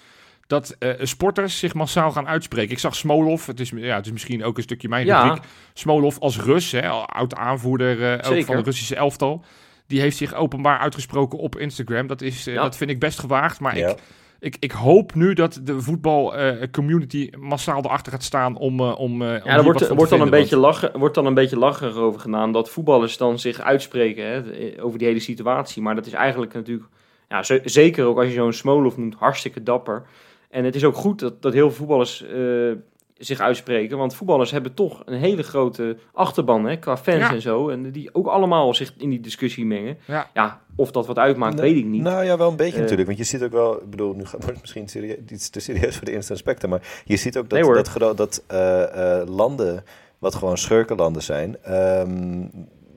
dat eh, sporters zich massaal gaan uitspreken. Ik zag Smolov, het is, ja, het is misschien ook een stukje mijn Ja. rubriek. Smolov als Rus, hè, oud aanvoerder eh, ook van de Russische elftal. Die heeft zich openbaar uitgesproken op Instagram. Dat, is, eh, Ja. dat vind ik best gewaagd. Maar Ja. ik, ik, ik hoop nu dat de voetbalcommunity massaal erachter gaat staan om, eh, om, eh, Ja, er wordt, wordt, dan een beetje lachen, wordt dan een beetje lacherig over gedaan dat voetballers dan zich uitspreken hè, over die hele situatie. Maar dat is eigenlijk natuurlijk, ja, ze- zeker ook als je zo'n Smolov noemt, hartstikke dapper. En het is ook goed dat, dat heel veel voetballers eh, zich uitspreken. Want voetballers hebben toch een hele grote achterban hè, qua fans Ja. en zo. En die ook allemaal zich in die discussie mengen. Ja. of dat wat uitmaakt, weet ik niet. Nou ja, wel een beetje Eh. natuurlijk. Want je ziet ook wel, ik bedoel, nu gaat- wordt het misschien iets te serieus voor de instant specter. Maar je ziet ook dat, Nee, dat, eh, eh, landen, wat gewoon schurkenlanden zijn. ehm,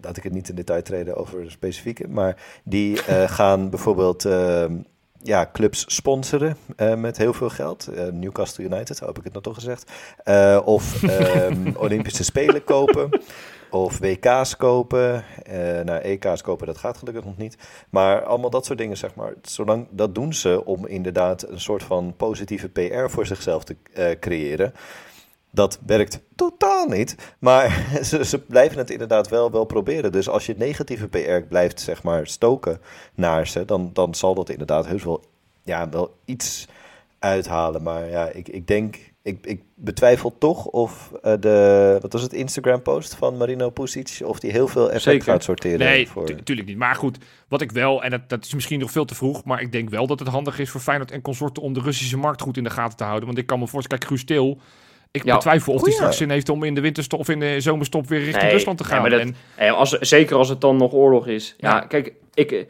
laat ik het niet in detail treden over specifieke. Maar die eh, gaan bijvoorbeeld ehm, ja, clubs sponsoren eh, met heel veel geld. Eh, Newcastle United, hoop ik het nou toch gezegd. Eh, of ehm, Olympische Spelen kopen. Of WK's kopen. Nou, EK's kopen, dat gaat gelukkig nog niet. Maar allemaal dat soort dingen, zeg maar. Zolang, dat doen ze om inderdaad een soort van positieve PR voor zichzelf te creëren. Dat werkt totaal niet. Maar ze, ze blijven het inderdaad wel, wel proberen. Dus als je negatieve PR blijft, zeg maar, stoken naar ze... dan, dan zal dat inderdaad heus wel, ja, wel iets uithalen. Maar ja, ik, ik denk... Ik, ik betwijfel toch of eh, de... Wat was het? Instagram-post van Marino Pusic... of die heel veel effect Zeker. gaat sorteren. Nee, voor... tu- tuurlijk niet. Maar goed, wat ik wel, en dat, dat is misschien nog veel te vroeg, maar ik denk wel dat het handig is voor Feyenoord en consorten om de Russische markt goed in de gaten te houden. Want ik kan me voorstellen, kijk, Guus Til, ik Ja. betwijfel of hij straks zin heeft om in de winterstop of in de zomerstop weer richting Nee, Rusland te gaan. maar dat- En, als, zeker als het dan nog oorlog is. Ja, Ja. kijk, ik, eh,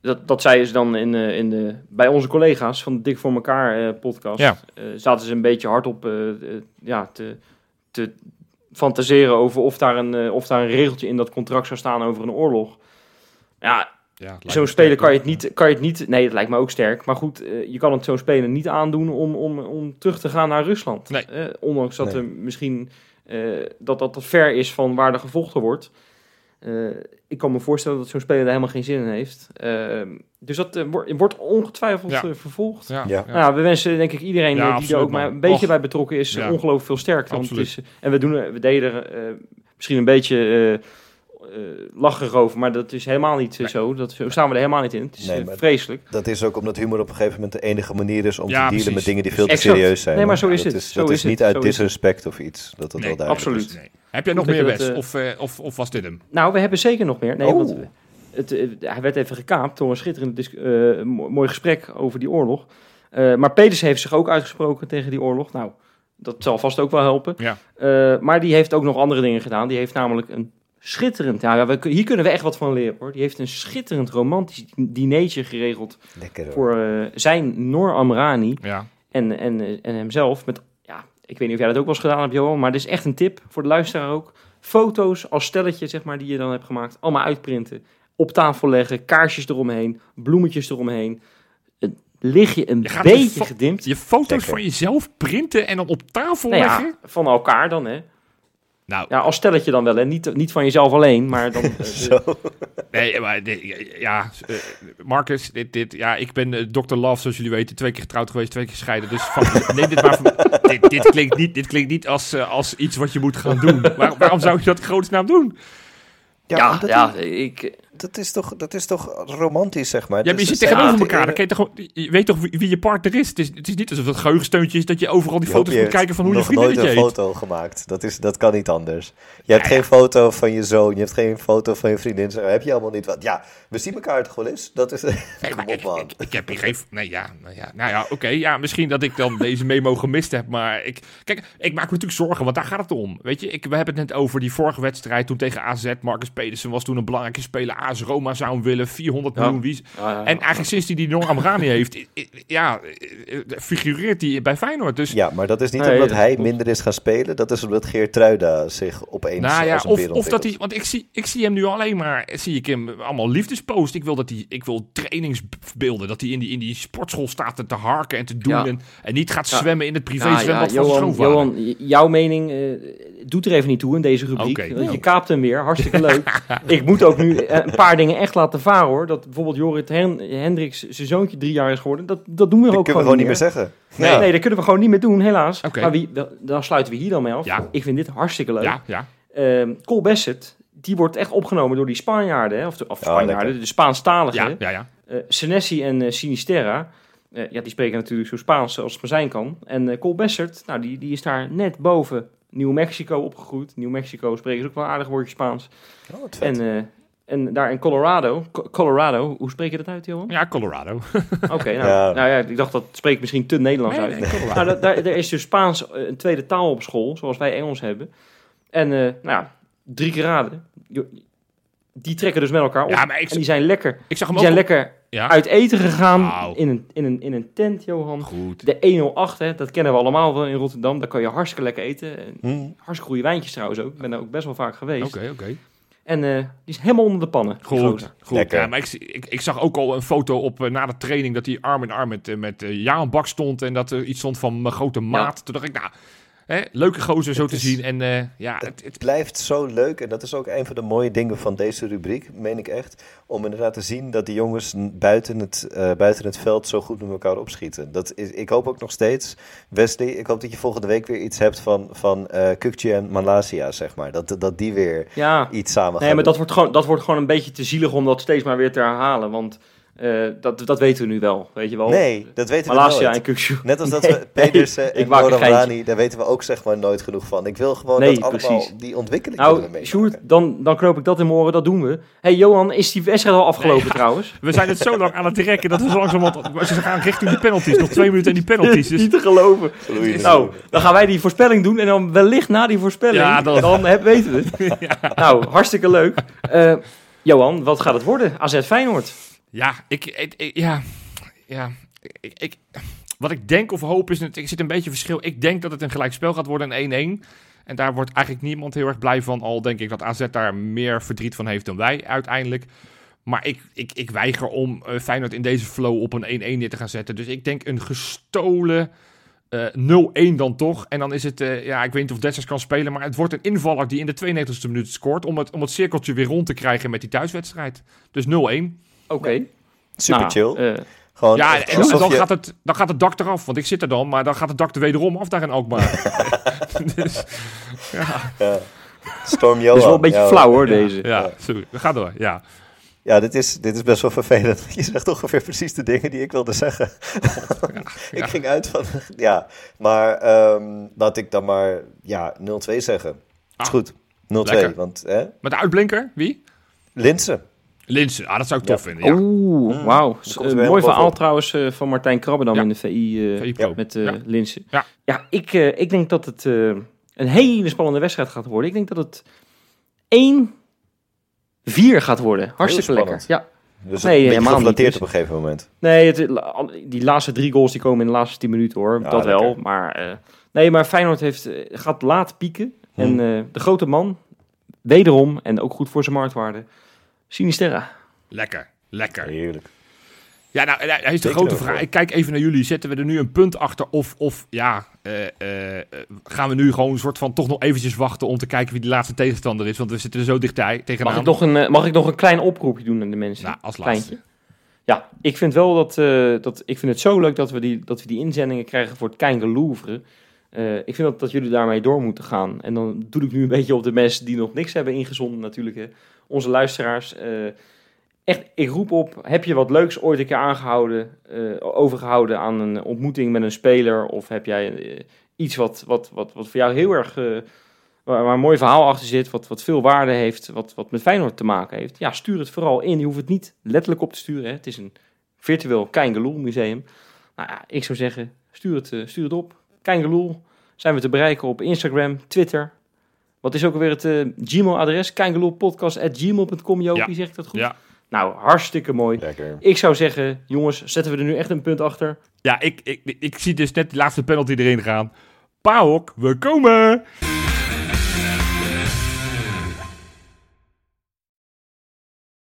dat, dat zeiden ze dan in, eh, in de, bij onze collega's van de Dik voor elkaar eh, podcast. Ja. Zaten ze een beetje hardop eh, ja, te, te fantaseren over of daar, een, of daar een regeltje in dat contract zou staan over een oorlog. Ja, ja, zo'n speler kan je, het niet, kan je het niet... Nee, dat lijkt me ook sterk. Maar goed, eh, je kan het zo'n speler niet aandoen om, om, om terug te gaan naar Rusland. Nee. Eh, ondanks dat Nee. er misschien... eh, dat dat te ver is van waar er gevochten wordt. Eh, ik kan me voorstellen dat zo'n speler daar helemaal geen zin in heeft. Eh, dus dat wordt- wordt ongetwijfeld Ja. vervolgd. Ja. Nou, ja, we wensen denk ik iedereen Ja, die absoluut, er ook maar een beetje Och. bij betrokken is, Ja. ongelooflijk veel sterkte. Want het is, en we, doen, we deden er eh, misschien een beetje lacherig over, maar dat is helemaal niet eh, zo. Dat, zo staan we er helemaal niet in. Het is Nee, eh, maar- vreselijk. Dat is ook omdat humor op een gegeven moment de enige manier is om Ja, te dealen precies. met dingen die veel te Exact. serieus zijn. Nee, maar zo is dat het. Is, Zo dat is is, het. niet uit Zo disrespect of iets. Dat dat Nee, wel duidelijk absoluut. is. Nee. Heb jij nog meer, Wes? dat, eh, Of, eh, of, of was dit hem? Nou, we hebben zeker nog meer. Nee, Oh. want we- het, eh, hij werd even gekaapt door een schitterend eh, mo- mooi gesprek over die oorlog. Eh, maar Peters heeft zich ook uitgesproken tegen die oorlog. Nou, dat zal vast ook wel helpen. Ja. Eh, maar die heeft ook nog andere dingen gedaan. Die heeft namelijk een schitterend... Ja, ja, we, hier kunnen we echt wat van leren, hoor. Die heeft een schitterend romantisch dineetje geregeld... Lekker voor eh, zijn Noor Amrani Ja. en, en, eh, en hemzelf. Met, ja, ik weet niet of jij dat ook wel eens gedaan hebt, Johan, maar dit is echt een tip voor de luisteraar ook. Foto's als stelletje, zeg maar, die je dan hebt gemaakt, allemaal uitprinten. Op tafel leggen, kaarsjes eromheen, bloemetjes eromheen. Een lichtje een Je gaat beetje gedimd. Je foto's Lekker. van jezelf printen en dan op tafel Nou leggen? ja, van elkaar dan, hè. Nou, Ja, als stelletje dan wel, hè. Niet, niet van jezelf alleen, maar dan... eh, de- Zo. nee, maar dit- ja, eh, Marcus, dit, dit, ja, ik ben eh, Dr. Love, zoals jullie weten, twee keer getrouwd geweest, twee keer gescheiden. Dus van, neem dit maar van, dit, dit klinkt niet, dit klinkt niet als, eh, als iets wat je moet gaan doen. Waar- waarom zou je dat in godsnaam doen? ja, ja, ik... dat, is toch, dat is toch romantisch, zeg maar. Ja, maar je Dus zit tegenover elkaar. Dan je, toch, je weet toch wie, wie je partner is. Het, is. het is niet alsof het geheugensteuntje is dat je overal die foto's je moet kijken van hoe je hebt vriendinnetje nooit heet. een foto gemaakt. Dat, is, dat kan niet anders. Je hebt geen foto van je zoon, je hebt geen foto van je vriendin. Heb je allemaal niet wat. Ja, we zien elkaar toch wel eens? Dat is... Nee, maar op, ik, man. ik, ik heb hier geen... Nee, ja, nou ja, nou ja oké. ja, misschien dat ik dan deze memo gemist heb. Maar ik, kijk, ik maak me natuurlijk zorgen, want daar gaat het om. Weet je, ik, we hebben het net over die vorige wedstrijd toen tegen AZ. Marcus Pedersen was toen een belangrijke speler. AS Roma zou hem willen, 400 Ja. miljoen. Wie, Ja, ja, en eigenlijk sinds hij die Noram Rani heeft, ja, figureert hij bij Feyenoord. Dus Ja, maar dat is niet Nee, omdat dat hij minder is gaan spelen. Dat is omdat Geertruida zich opeens Nou ja, als een of, dat hij, want ik zie, ik zie hem nu alleen maar, zie ik hem allemaal liefdespost. Ik wil dat hij, ik wil trainingsbeelden, dat hij in die, in die sportschool staat te, te harken en te doen Ja. en, en niet gaat Ja. zwemmen in het privé Ja, zwembad ja, van Johan. Johan, jouw mening eh, doet er even niet toe in deze rubriek. Je kaapt hem weer, hartstikke leuk. ik moet ook nu eh, een paar dingen echt laten varen hoor. Dat bijvoorbeeld Jorrit Hen Hendricks zijn zoontje drie jaar is geworden. Dat, dat doen we Dat ook kunnen we gewoon niet meer meer. zeggen. Nee, Ja. nee, dat kunnen we gewoon niet meer doen, helaas. Oké. Maar wie, dan sluiten we hier dan mee af. Ja. Ik vind dit hartstikke leuk. Ja, ja. Ehm, Cole Bassett, die wordt echt opgenomen door die Spanjaarden. Hè? Of, de, of Ja, Spanjaarden, lekker. de Spaanstaligen. Ja, ja, ja. Eh, Senesi en eh, Sinisterra. eh, ja, die spreken natuurlijk zo Spaans als het maar zijn kan. En Cole Bassett, nou, die, die is daar net boven Nieuw Mexico opgegroeid. Nieuw Mexico spreken ze ook wel een aardig woordje Spaans. Oh, wat vet. En, eh, en daar in Colorado, Co- Colorado, hoe spreek je dat uit, Johan? Ja, Colorado. Oké, nou, Ja. nou ja, ik dacht dat spreekt misschien te Nederlands Nee, uit. nee. Nou, da- daar, er is dus Spaans eh, een tweede taal op school, zoals wij Engels hebben. En eh, nou ja, drie keer raden. Jo- Die trekken dus met elkaar op. Ja, maar ik, en die zijn lekker, ik zag die hem ook... zijn op- lekker ja, uit eten gegaan in, een, in, een, in een tent, Johan. goed. De 108, hè, dat kennen we allemaal wel in Rotterdam. Daar kan je hartstikke lekker eten. En Hm. hartstikke goede wijntjes trouwens ook. Ik ben daar ook best wel vaak geweest. Oké, oké. En eh, die is helemaal onder de pannen. die Goed, goed. Lekker. Ja, maar ik, ik, ik zag ook al een foto op eh, na de training dat hij arm in arm met, eh, met Jaan Bak stond en dat er iets stond van mijn grote maat. Toen dacht ik, nou, hè, leuke gozer zo Het te is- zien. En eh, ja, het, het, Het blijft zo leuk en dat is ook een van de mooie dingen van deze rubriek, meen ik echt. Om inderdaad te zien dat die jongens buiten het, eh, buiten het veld zo goed met elkaar opschieten. Dat is, ik hoop ook nog steeds, Wesley, ik hoop dat je volgende week weer iets hebt van, van eh Kukje en Malaysia, zeg maar. Dat, dat die weer Ja, iets samen gaan nee, maar doen. dat wordt, gewoon, dat wordt gewoon een beetje te zielig om dat steeds maar weer te herhalen. Want eh, dat, dat weten we nu wel, weet je wel. Nee, dat weten we Malasia nooit. en Kukshu. Net als dat Nee, we Pedersen nee, en. Rani, daar weten we ook zeg maar nooit genoeg van. Ik wil gewoon Nee, dat allemaal, precies. die ontwikkeling we Nou. Sjoerd, dan, dan knoop ik dat in mijn oren, dat doen we. hey, Johan, is die wedstrijd al afgelopen ja. trouwens? we zijn het zo lang aan het rekken dat we zo langzamerhand... Ze gaan richting die penalties. Nog twee minuten en die penalties. Dus Niet te geloven. Nou, dan gaan wij die voorspelling doen en dan wellicht na die voorspelling, Ja, dan, heb, weten we het. Nou, hartstikke leuk. Eh, Johan, wat gaat het worden? AZ Feyenoord. Ja, ik, ja, ja, ik, wat ik denk of hoop is, ik zit een beetje verschil. Ik denk dat het een gelijkspel gaat worden, een 1-1. En daar wordt eigenlijk niemand heel erg blij van. Al denk ik dat AZ daar meer verdriet van heeft dan wij uiteindelijk. Maar ik, ik, ik weiger om eh, Feyenoord in deze flow op een 1-1 neer te gaan zetten. Dus ik denk een gestolen eh 0-1 dan toch. En dan is het, eh, ja, ik weet niet of Dessers kan spelen, maar het wordt een invaller die in de 92e minuut scoort. Om het, om het cirkeltje weer rond te krijgen met die thuiswedstrijd. Dus 0-1. Oké. Super Nou, chill. eh, Gewoon Ja, en dan, je- gaat het, dan gaat het dak eraf, want ik zit er dan, maar dan gaat het dak er wederom af daar in Alkmaar. dus, ja, Ja. Storm Johan. dat is wel een beetje Ja, flauw hoor, deze. ja, sorry, ga door, ja. Ja, dit is, dit is best wel vervelend. Je zegt ongeveer precies de dingen die ik wilde zeggen. ik ja. ging uit van, ja. Maar ehm, laat ik dan maar, ja, 0-2 zeggen. Is Ah, goed. 0-2, lekker. want, hè? Met de uitblinker, wie? Linsen. Linsen, ah, dat zou ik Ja. tof vinden, ja. Oeh, Mm. wauw. Dan mooi verhaal bovenop. trouwens eh, van Martijn Krabbendam Ja. in de VI eh, VI Pro. met eh Ja. Linsen. Ja. Ja, ik, eh, ik denk dat het eh, een hele spannende wedstrijd gaat worden. Ik denk dat het 1-4 gaat worden. Hartstikke lekker. spannend. Ja. Dus Nee, beetje helemaal niet, dus- op een gegeven moment. Nee, het, die laatste drie goals die komen in de laatste 10 minuten hoor. Ja, dat wel. Maar, eh, nee, maar Feyenoord heeft, gaat laat pieken. Hm. En eh, de grote man, wederom, en ook goed voor zijn marktwaarde, Sinisterra. Lekker, lekker. Heerlijk. Ja, nou, hij is de grote vraag. Ik kijk even naar jullie. Zetten we er nu een punt achter of, of ja, eh, eh, gaan we nu gewoon een soort van toch nog eventjes wachten om te kijken wie de laatste tegenstander is. Want we zitten er zo dichtbij tegenaan. Mag ik, nog een, eh, mag ik nog een klein oproepje doen aan de mensen? Nou, als laatste. Kleintje. Ja, ik vind wel dat, eh, dat ik vind het zo leuk dat we die, dat we die inzendingen krijgen voor het Kein Louvre. Eh, ik vind dat, dat jullie daarmee door moeten gaan. En dan doe ik nu een beetje op de mensen die nog niks hebben ingezonden natuurlijk. Hè. Onze luisteraars. eh, echt, ik roep op, heb je wat leuks ooit een keer aangehouden, eh, overgehouden aan een ontmoeting met een speler? Of heb jij iets wat, wat, wat, wat voor jou heel erg, waar, waar een mooi verhaal achter zit, wat, wat veel waarde heeft, wat, wat met Feyenoord te maken heeft? Ja, stuur het vooral in. Je hoeft het niet letterlijk op te sturen. Hè. Het is een virtueel Keingeloel museum. Nou ja, ik zou zeggen, stuur het, stuur het op. Keingeloel zijn we te bereiken op Instagram, Twitter. Wat is ook alweer het eh, Gmail-adres? Keingeloelpodcast.gmail.com, Jopie, Ja. zeg ik dat goed? Ja, Nou, hartstikke mooi. Lekker. Ik zou zeggen, jongens, zetten we er nu echt een punt achter. ja ik, ik, ik zie dus net die laatste penalty erin gaan. Paok, we komen!